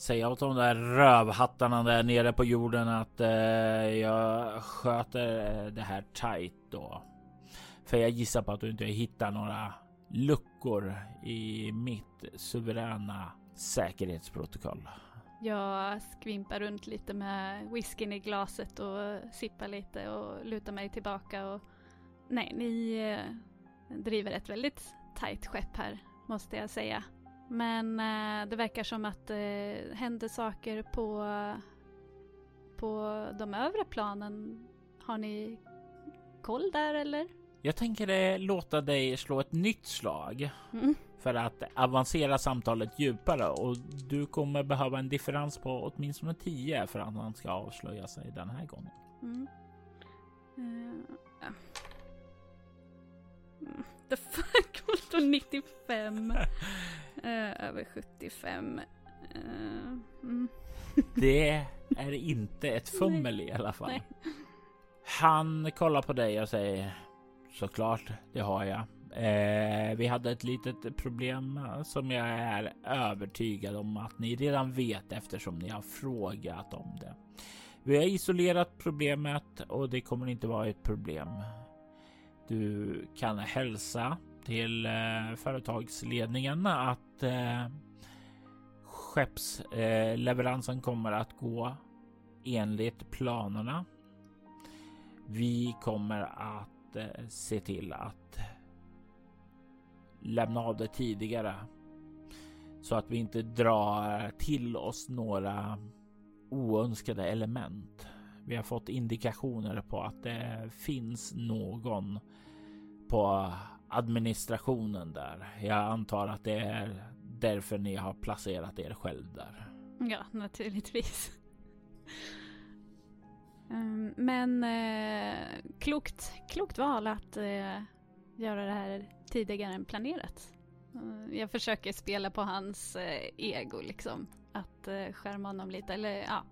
S1: säga åt de där rövhattarna där nere på jorden att eh, jag sköter eh, det här tight då. För jag gissar på att du inte hittar några luckor i mitt suveräna säkerhetsprotokoll.
S2: Jag skvimpar runt lite med whiskyn i glaset och sippar lite och lutar mig tillbaka och nej, ni eh, driver ett väldigt tajt skepp här, måste jag säga. Men eh, det verkar som att det eh, händer saker på, på de övre planen. Har ni koll där eller?
S1: Jag tänker eh, låta dig slå ett nytt slag
S2: Mm.
S1: för att avancera samtalet djupare och du kommer behöva en differens på åtminstone 10 för att han ska avslöja sig den här gången.
S2: Mm. Mm, The fuck, vadå 95? Eh, över 75. Eh, mm.
S1: Det är inte ett fummel i alla fall.
S2: Nej.
S1: Han kollar på dig och säger såklart, det har jag. Eh, vi hade ett litet problem eh, som jag är övertygad om att ni redan vet eftersom ni har frågat om det. Vi har isolerat problemet och det kommer inte vara ett problem. Du kan hälsa till eh, företagsledningen att eh, skeppsleveransen eh, kommer att gå enligt planerna. Vi kommer att eh, se till att lämna av det tidigare så att vi inte drar till oss några oönskade element. Vi har fått indikationer på att det finns någon på administrationen där. Jag antar att det är därför ni har placerat er själv där.
S2: Ja, naturligtvis. Ehm, men eh, klokt, klokt val att eh, göra det här tidigare än planerat. Eh, jag försöker spela på hans eh, ego liksom. Att eh, skärma honom lite. Eller ja.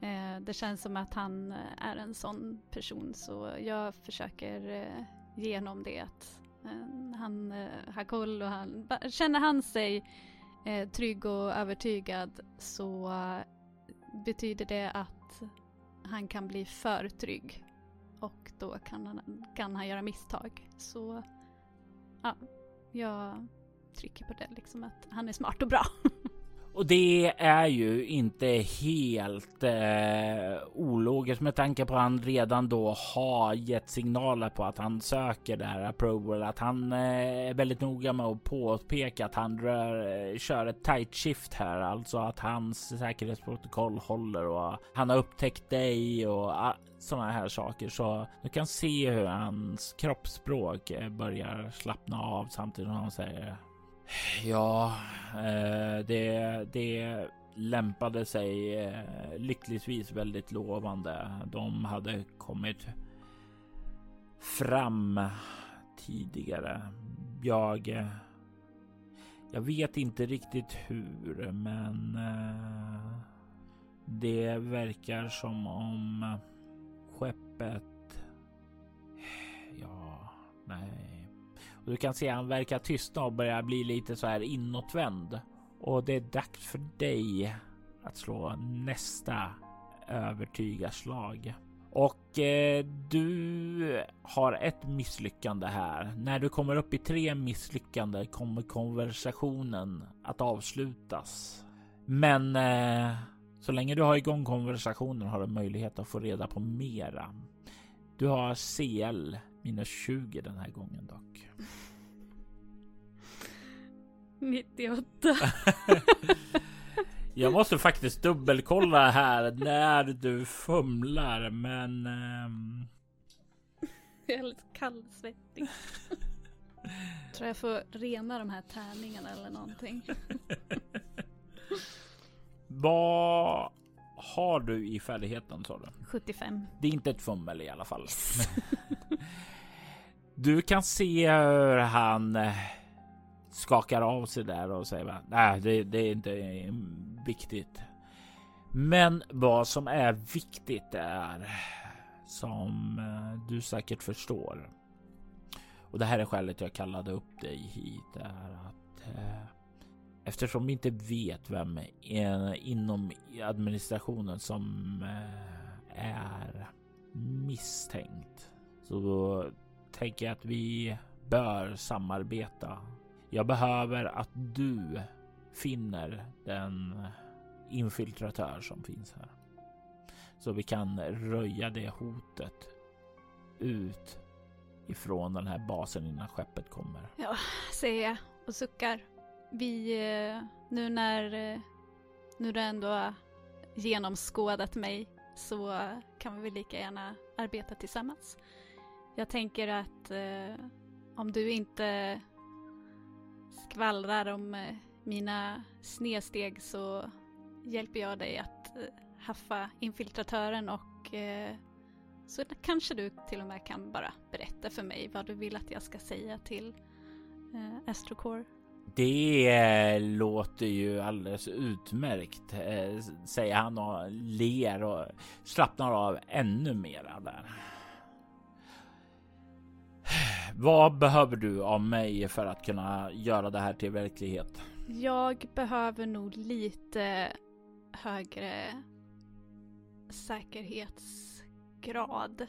S2: Eh, det känns som att han eh, är en sån person så jag försöker eh, ge honom det att Eh, han eh, har koll och han, känner han sig eh, trygg och övertygad så betyder det att han kan bli för trygg och då kan han, kan han göra misstag. Så ja, jag trycker på det liksom att han är smart och bra.
S1: Och det är ju inte helt eh, ologiskt med tanke på att han redan då har gett signaler på att han söker det här approval. Att han eh, är väldigt noga med att påpeka att han rör, eh, kör ett tight shift här, alltså att hans säkerhetsprotokoll håller och han har upptäckt dig och ah, sådana här saker. Så du kan se hur hans kroppsspråk eh, börjar slappna av samtidigt som han säger Ja, eh, det, det lämpade sig eh, lyckligtvis väldigt lovande. De hade kommit fram tidigare. Jag eh, jag vet inte riktigt hur, men eh, det verkar som om skeppet. Ja, nej. Och du kan se att han verkar tystna och börja bli lite så här inåtvänd. Och det är dags för dig att slå nästa övertygarslag. Och eh, du har ett misslyckande här. När du kommer upp i tre misslyckanden kommer konversationen att avslutas. Men eh, så länge du har igång konversationen har du möjlighet att få reda på mera. Du har CL minus 20 den här gången dock.
S2: 98.
S1: Jag måste faktiskt dubbelkolla här när du fumlar, men... Um...
S2: Jag är lite kallsvettig. Tror jag får rena de här tärningarna eller någonting.
S1: Vad har du i färdigheten sa du?
S2: 75.
S1: Det är inte ett fummel i alla fall du kan se hur han eh, skakar av sig där och säger att nej, det, det är inte viktigt. Men vad som är viktigt är som eh, du säkert förstår. Och det här är skälet jag kallade upp dig hit är att eh, eftersom vi inte vet vem inom administrationen som eh, är misstänkt så tänker jag att vi bör samarbeta jag behöver att du finner den infiltratör som finns här. Så vi kan röja det hotet ut ifrån den här basen innan skeppet kommer.
S2: Ja, säger jag och suckar. Vi, eh, nu när eh, nu du ändå har genomskådat mig så kan vi väl lika gärna arbeta tillsammans. Jag tänker att eh, om du inte skvallrar om eh, mina snedsteg så hjälper jag dig att eh, haffa infiltratören och eh, så kanske du till och med kan bara berätta för mig vad du vill att jag ska säga till eh, Astrocore.
S1: Det eh, låter ju alldeles utmärkt, eh, säger han och ler och slappnar av ännu mera där. Vad behöver du av mig för att kunna göra det här till verklighet?
S2: Jag behöver nog lite högre säkerhetsgrad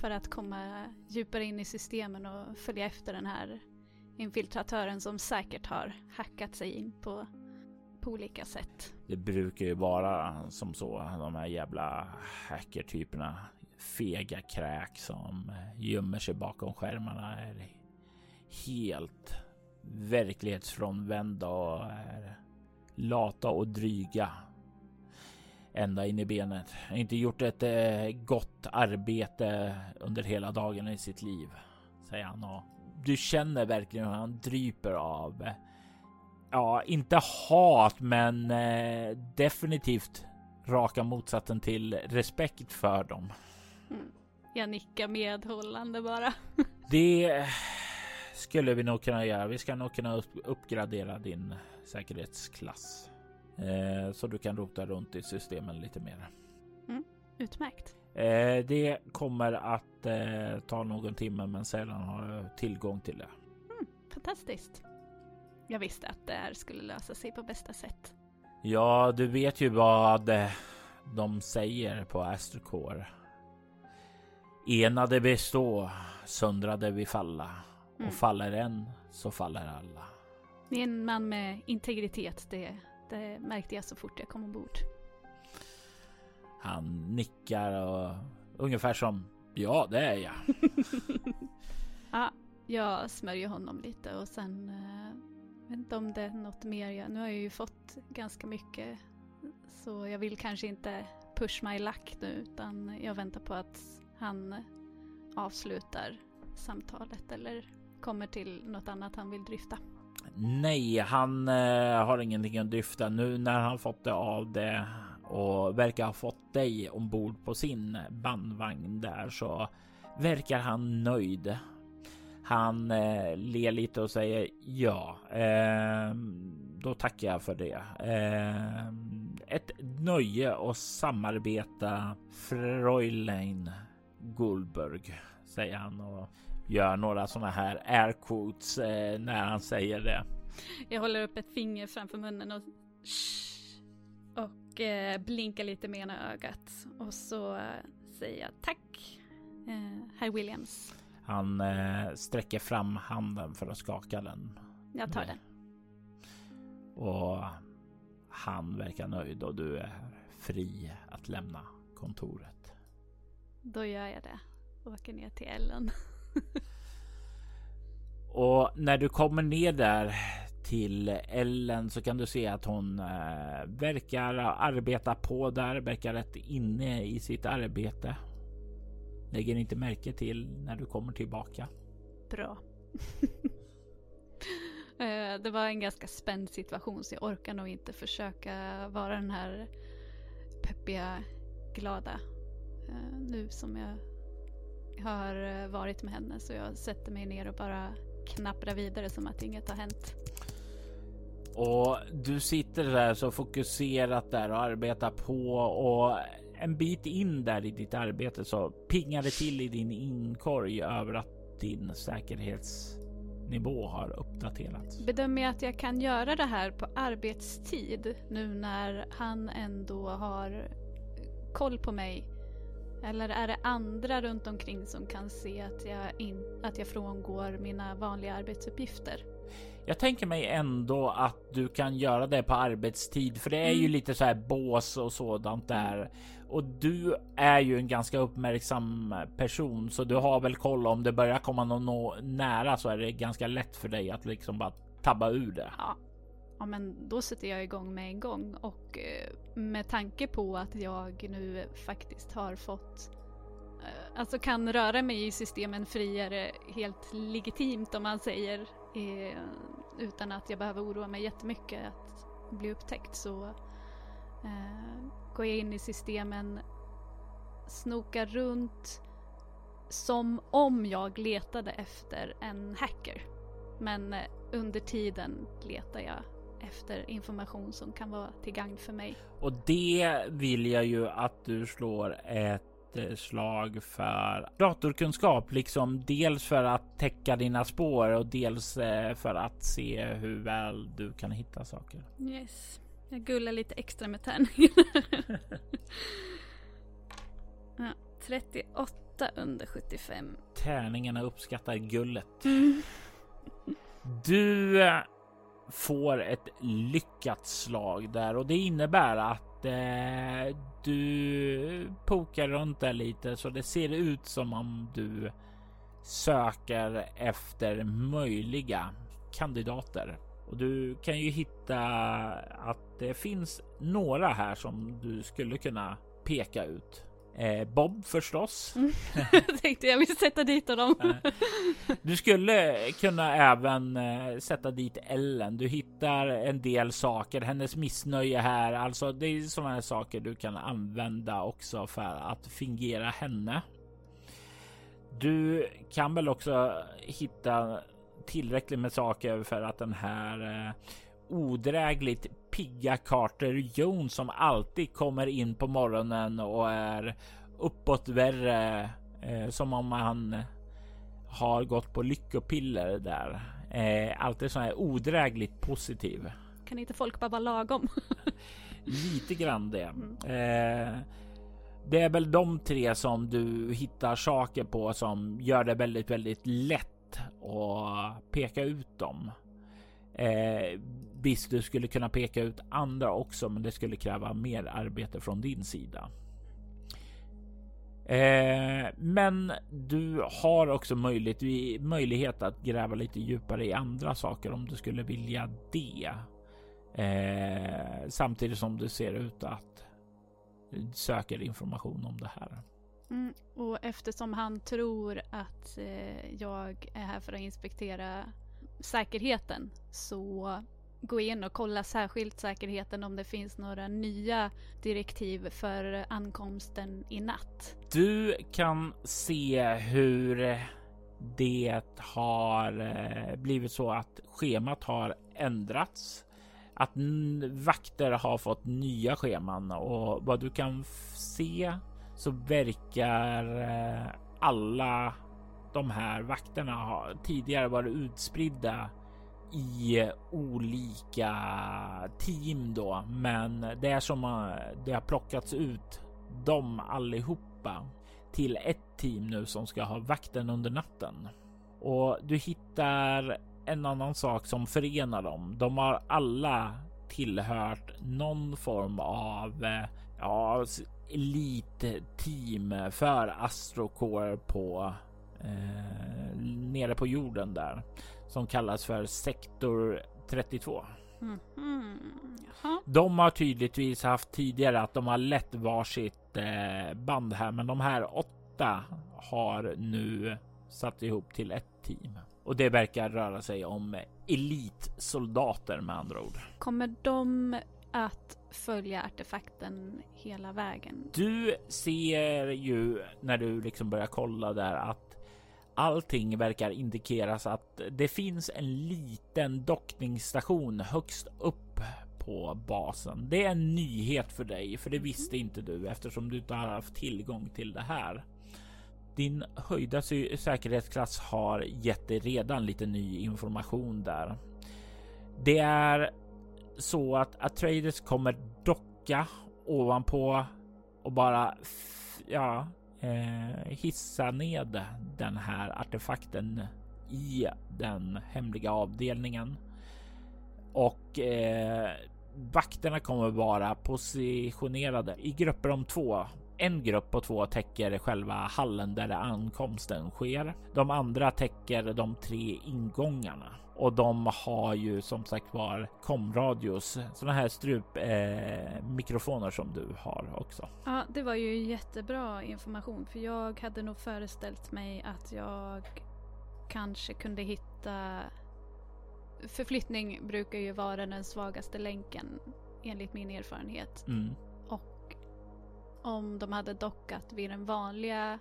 S2: för att komma djupare in i systemen och följa efter den här infiltratören som säkert har hackat sig in på, på olika sätt.
S1: Det brukar ju vara som så, de här jävla hackertyperna fega kräk som eh, gömmer sig bakom skärmarna är helt verklighetsfrånvända och är lata och dryga. Ända in i benet. Inte gjort ett eh, gott arbete under hela dagen i sitt liv, säger han. Och du känner verkligen hur han dryper av, eh, ja, inte hat, men definitivt raka motsatsen till respekt för dem.
S2: Mm. Jag nickar medhållande bara.
S1: Det skulle vi nog kunna göra. Vi ska nog kunna uppgradera din säkerhetsklass eh, så du kan rota runt i systemen lite mer.
S2: Mm, utmärkt.
S1: Eh, det kommer att eh, ta någon timme, men sällan har tillgång till det.
S2: Mm, fantastiskt. Jag visste att det här skulle lösa sig på bästa sätt.
S1: Ja, du vet ju vad de säger på Astrocore. Enade bestå, söndrade vi falla. Mm. Och faller en så faller alla.
S2: Ni är en man med integritet. Det, det märkte jag så fort jag kom ombord.
S1: Han nickar och ungefär som ja, det är jag.
S2: ja, jag smörjer honom lite och sen uh, vet inte om det är något mer. Jag, nu har jag ju fått ganska mycket så jag vill kanske inte push my luck nu utan jag väntar på att han avslutar samtalet eller kommer till något annat han vill dryfta.
S1: Nej, han eh, har ingenting att dryfta nu när han fått det av det och verkar ha fått dig ombord på sin bandvagn där så verkar han nöjd. Han eh, ler lite och säger ja, eh, då tackar jag för det. Eh, ett nöje att samarbeta Fräulein Gullberg, säger han och gör några sådana här air quotes eh, när han säger det.
S2: Jag håller upp ett finger framför munnen och och eh, blinkar lite med ena ögat och så eh, säger jag tack, eh, herr Williams.
S1: Han eh, sträcker fram handen för att skaka den.
S2: Jag tar den.
S1: Och han verkar nöjd och du är fri att lämna kontoret.
S2: Då gör jag det. Åker ner till Ellen.
S1: och när du kommer ner där till Ellen så kan du se att hon äh, verkar arbeta på där, verkar rätt inne i sitt arbete. Lägger inte märke till när du kommer tillbaka.
S2: Bra. Eh, det var en ganska spänd situation så jag orkar nog inte försöka vara den här peppiga, glada eh, nu som jag har varit med henne så jag sätter mig ner och bara knapprar vidare som att inget har hänt.
S1: Och du sitter där så fokuserat där och arbetar på och en bit in där i ditt arbete så pingar det till i din inkorg över att din säkerhetsnivå har uppdaterats.
S2: Bedömer jag att jag kan göra det här på arbetstid nu när han ändå har koll på mig? Eller är det andra runt omkring som kan se att jag, in, att jag frångår mina vanliga arbetsuppgifter?
S1: Jag tänker mig ändå att du kan göra det på arbetstid, för det är mm. ju lite så här bås och sådant där. Och du är ju en ganska uppmärksam person, så du har väl koll om det börjar komma någon nära så är det ganska lätt för dig att liksom bara tabba ur det.
S2: Ja, ja men då sätter jag igång med en gång och eh, med tanke på att jag nu faktiskt har fått eh, Alltså kan röra mig i systemen friare helt legitimt om man säger eh, utan att jag behöver oroa mig jättemycket att bli upptäckt så går jag in i systemen, snokar runt som om jag letade efter en hacker. Men under tiden letar jag efter information som kan vara till gagn för mig.
S1: Och det vill jag ju att du slår ett slag för datorkunskap, liksom dels för att täcka dina spår och dels eh, för att se hur väl du kan hitta saker.
S2: Yes, jag gullar lite extra med tärningarna. ja, 38 under 75.
S1: Tärningarna uppskattar gullet. Mm. Du eh, får ett lyckat slag där och det innebär att eh, du pokar runt där lite så det ser ut som om du söker efter möjliga kandidater. Och du kan ju hitta att det finns några här som du skulle kunna peka ut. Eh, Bob förstås.
S2: Mm. Tänkte jag vill sätta dit honom.
S1: du skulle kunna även eh, sätta dit Ellen. Du hittar en del saker, hennes missnöje här. Alltså det är sådana här saker du kan använda också för att fingera henne. Du kan väl också hitta tillräckligt med saker för att den här eh, odrägligt pigga Carter Jones som alltid kommer in på morgonen och är uppåt värre eh, som om han har gått på lyckopiller där. Eh, alltid så här odrägligt positiv.
S2: Kan inte folk bara vara lagom?
S1: Lite grann det. Mm. Eh, det är väl de tre som du hittar saker på som gör det väldigt, väldigt lätt att peka ut dem. Eh, visst, du skulle kunna peka ut andra också, men det skulle kräva mer arbete från din sida. Eh, men du har också möjlighet, möjlighet att gräva lite djupare i andra saker om du skulle vilja det. Eh, samtidigt som du ser ut att söker information om det här.
S2: Mm, och eftersom han tror att eh, jag är här för att inspektera säkerheten så gå in och kolla särskilt säkerheten om det finns några nya direktiv för ankomsten i natt.
S1: Du kan se hur det har eh, blivit så att schemat har ändrats. Att vakter har fått nya scheman och vad du kan se så verkar eh, alla de här vakterna har tidigare varit utspridda i olika team då, men det är som det har plockats ut dem allihopa till ett team nu som ska ha vakten under natten. Och du hittar en annan sak som förenar dem. De har alla tillhört någon form av eh, ja, elitteam för Astrocore på eh, nere på jorden där som kallas för sektor 32. Mm -hmm. De har tydligtvis haft tidigare att de har lett varsitt eh, band här, men de här åtta har nu satt ihop till ett team och det verkar röra sig om elitsoldater med andra ord.
S2: Kommer de att följa artefakten hela vägen?
S1: Du ser ju när du liksom börjar kolla där att allting verkar indikeras att det finns en liten dockningsstation högst upp på basen. Det är en nyhet för dig, för det visste inte du eftersom du inte har haft tillgång till det här. Din höjda säkerhetsklass har gett dig redan lite ny information där. Det är så att Atreides kommer docka ovanpå och bara ja, Eh, hissa ned den här artefakten i den hemliga avdelningen. Och eh, vakterna kommer vara positionerade i grupper om två. En grupp på två täcker själva hallen där ankomsten sker. De andra täcker de tre ingångarna och de har ju som sagt var komradios, sådana här strup eh, mikrofoner som du har också.
S2: Ja, det var ju jättebra information för jag hade nog föreställt mig att jag kanske kunde hitta Förflyttning brukar ju vara den svagaste länken enligt min erfarenhet. Mm. Om de hade dockat vid den vanliga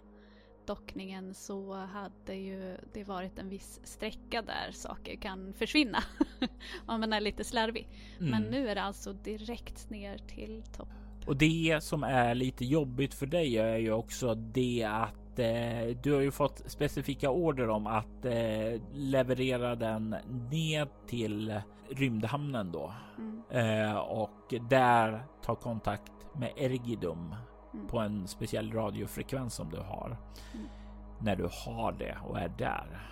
S2: dockningen så hade ju det varit en viss sträcka där saker kan försvinna. Om man är lite slarvig. Mm. Men nu är det alltså direkt ner till topp.
S1: Och det som är lite jobbigt för dig är ju också det att eh, du har ju fått specifika order om att eh, leverera den ned till rymdhamnen då mm. eh, och där ta kontakt med Ergidum mm. på en speciell radiofrekvens som du har. Mm. När du har det och är där.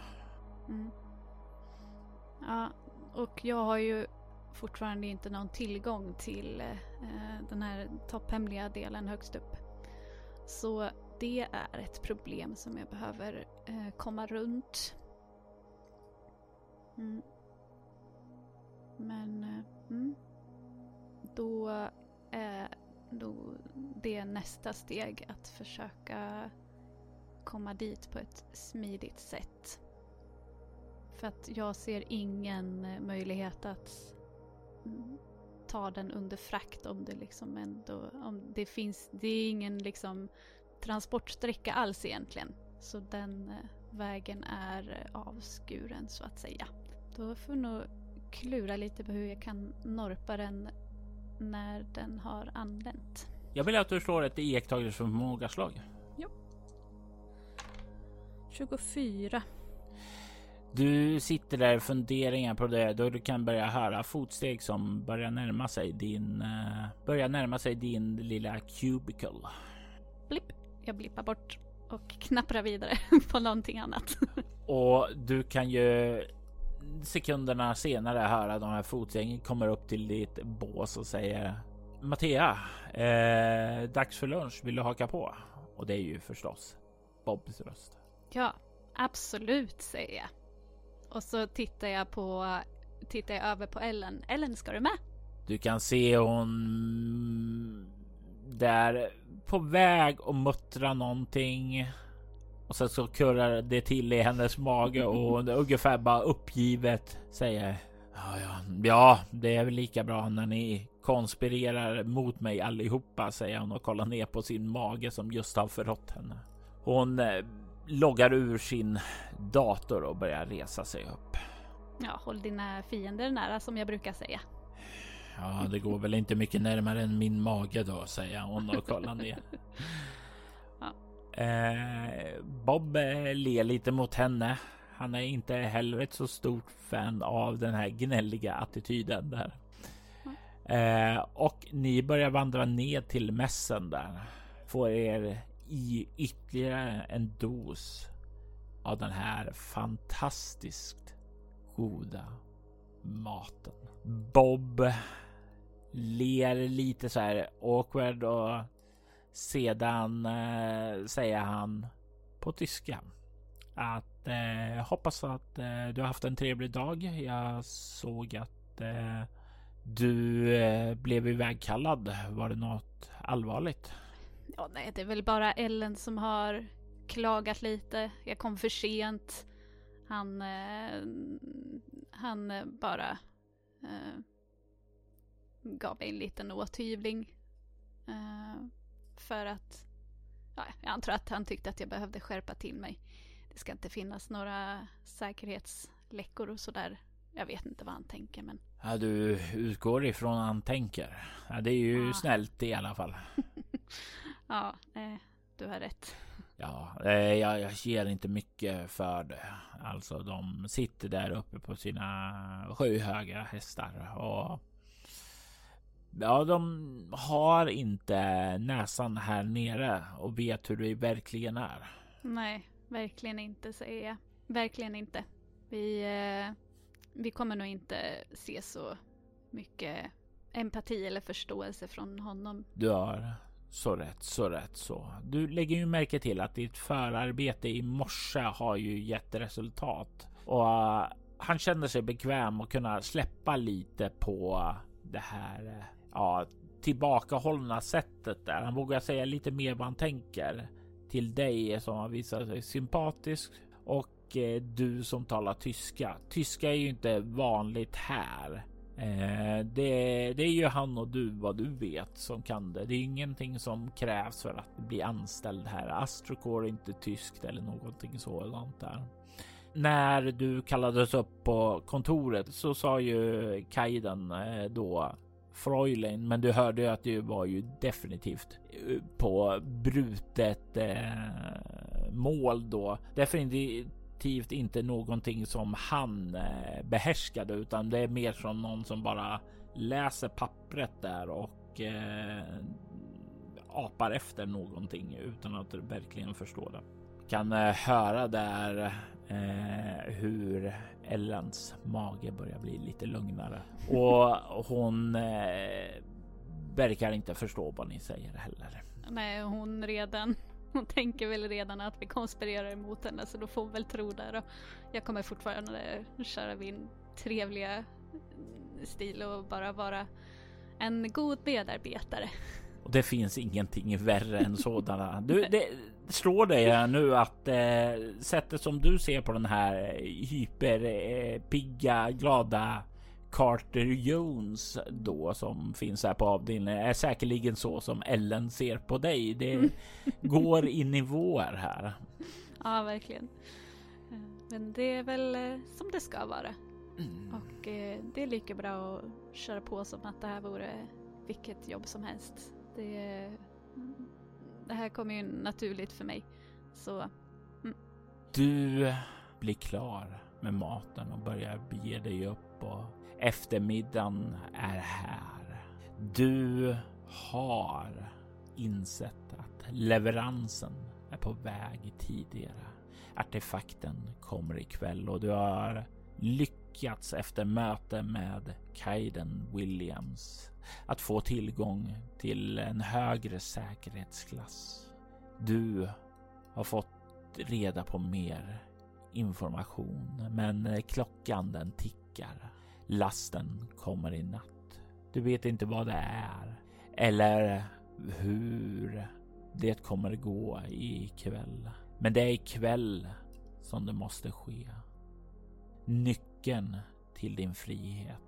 S1: Mm.
S2: Ja, och jag har ju fortfarande inte någon tillgång till eh, den här topphemliga delen högst upp. Så det är ett problem som jag behöver eh, komma runt. Mm. Men eh, mm. då är det nästa steg att försöka komma dit på ett smidigt sätt. För att jag ser ingen möjlighet att ta den under frakt om det liksom ändå, om det finns, det är ingen liksom transportsträcka alls egentligen. Så den eh, vägen är eh, avskuren så att säga. Då får jag nog klura lite på hur jag kan norpa den när den har anlänt.
S1: Jag vill att du slår ett iakttagelseförmågaslag.
S2: 24.
S1: Du sitter där funderingar på det då du kan börja höra fotsteg som börjar närma sig din, uh, börjar närma sig din lilla cubicle.
S2: Blipp. Jag blippar bort och knapprar vidare på någonting annat.
S1: Och du kan ju sekunderna senare höra de här fotgängen kommer upp till ditt bås och säger Mattea, eh, dags för lunch. Vill du haka på? Och det är ju förstås Bobs röst.
S2: Ja, absolut säger jag. Och så tittar jag på, tittar jag över på Ellen. Ellen, ska du med?
S1: Du kan se hon där på väg att muttra någonting. Och sen så kurrar det till i hennes mage och ungefär bara uppgivet säger Ja, ja, ja, det är väl lika bra när ni konspirerar mot mig allihopa, säger hon och kollar ner på sin mage som just har förrått henne. Hon eh, loggar ur sin dator och börjar resa sig upp.
S2: Ja, håll dina fiender nära som jag brukar säga.
S1: Ja, det går väl inte mycket närmare än min mage då, säger hon och kollar ner. Eh, Bob eh, ler lite mot henne. Han är inte heller ett så stort fan av den här gnälliga attityden där. Eh, och ni börjar vandra ner till mässen där. Får er i ytterligare en dos av den här fantastiskt goda maten. Bob ler lite så här awkward och sedan eh, säger han på tyska att eh, hoppas att eh, du har haft en trevlig dag. Jag såg att eh, du eh, blev ivägkallad. Var det något allvarligt?
S2: Ja, nej, det är väl bara Ellen som har klagat lite. Jag kom för sent. Han, eh, han eh, bara eh, gav mig en liten åthyvling. Eh, för att, ja, jag antar att han tyckte att jag behövde skärpa till mig. Det ska inte finnas några säkerhetsläckor och sådär. Jag vet inte vad han tänker men.
S1: Ja, du utgår ifrån han tänker. Ja, det är ju
S2: Ah.
S1: snällt i alla fall.
S2: Ja, eh, du har rätt.
S1: Ja, eh, jag, jag ger inte mycket för det. Alltså, de sitter där uppe på sina skyhöga hästar och ja, de har inte näsan här nere och vet hur det verkligen är.
S2: Nej, verkligen inte säger jag. Verkligen inte. Vi, eh, vi kommer nog inte se så mycket empati eller förståelse från honom.
S1: Du har så rätt, så rätt så. Du lägger ju märke till att ditt förarbete i morse har ju gett resultat och eh, han känner sig bekväm och kunna släppa lite på det här eh, ja, tillbakahållna sättet där. Han vågar säga lite mer vad han tänker till dig som har visat sig sympatisk och eh, du som talar tyska. Tyska är ju inte vanligt här. Eh, det, det är ju han och du vad du vet som kan det. Det är ingenting som krävs för att bli anställd här. Astrocore är inte tyskt eller någonting sådant där. När du kallades upp på kontoret så sa ju Kaiden eh, då Freulein, men du hörde ju att det var ju definitivt eh, på brutet eh, mål då. Definitivt inte någonting som han eh, behärskade, utan det är mer som någon som bara läser pappret där och eh, apar efter någonting utan att verkligen förstå det. Kan eh, höra där eh, hur Ellens mage börjar bli lite lugnare och hon eh, verkar inte förstå vad ni säger heller.
S2: Nej, hon redan hon tänker väl redan att vi konspirerar emot henne så då får hon väl tro det. Och jag kommer fortfarande köra min trevliga stil och bara vara en god medarbetare.
S1: Och det finns ingenting värre än sådana. Du, det slår dig nu att eh, sättet som du ser på den här hyperpigga, eh, glada Carter Jones då som finns här på avdelningen är säkerligen så som Ellen ser på dig. Det mm. går i nivåer här.
S2: Ja, verkligen. Eh, men det är väl eh, som det ska vara. Mm. Och eh, det är lika bra att köra på som att det här vore vilket jobb som helst. Det, det här kommer ju naturligt för mig. Så...
S1: Mm. Du blir klar med maten och börjar bege dig upp och eftermiddagen är här. Du har insett att leveransen är på väg tidigare. Artefakten kommer ikväll och du har lyckats efter möte med Kaiden Williams att få tillgång till en högre säkerhetsklass. Du har fått reda på mer information, men klockan den tickar. Lasten kommer i natt. Du vet inte vad det är eller hur det kommer gå ikväll. Men det är ikväll som det måste ske. Nyckeln till din frihet.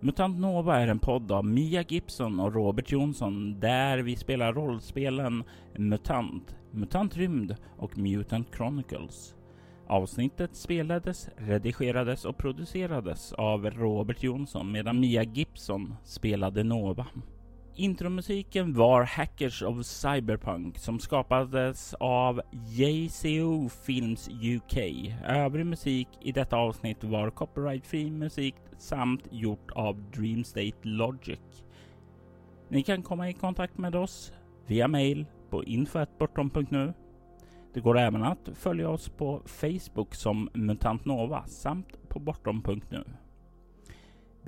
S1: Mutant Nova är en podd av Mia Gibson och Robert Jonsson där vi spelar rollspelen MUTANT, MUTANT Rymd och Mutant Chronicles. Avsnittet spelades, redigerades och producerades av Robert Jonsson medan Mia Gibson spelade Nova. Intromusiken var Hackers of Cyberpunk som skapades av JCO Films UK. Övrig musik i detta avsnitt var copyrightfri musik samt gjort av Dreamstate Logic. Ni kan komma i kontakt med oss via mail på info.bortom.nu det går även att följa oss på Facebook som Mutant Nova samt på bortom.nu.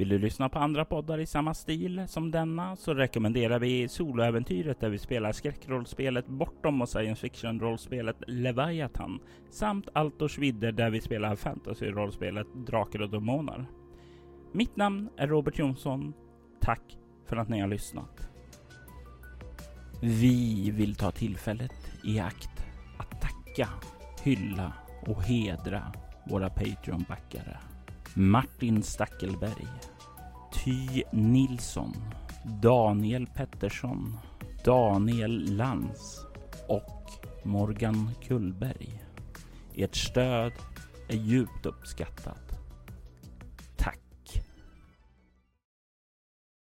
S1: Vill du lyssna på andra poddar i samma stil som denna så rekommenderar vi Soloäventyret där vi spelar skräckrollspelet Bortom och science fiction-rollspelet Leviathan samt Altors vidder där vi spelar fantasy-rollspelet Drakar och Demoner. Mitt namn är Robert Jonsson. Tack för att ni har lyssnat. Vi vill ta tillfället i akt att tacka, hylla och hedra våra Patreon-backare. Martin Stackelberg, Ty Nilsson, Daniel Pettersson, Daniel Lantz och Morgan Kullberg. Ert stöd är djupt uppskattat.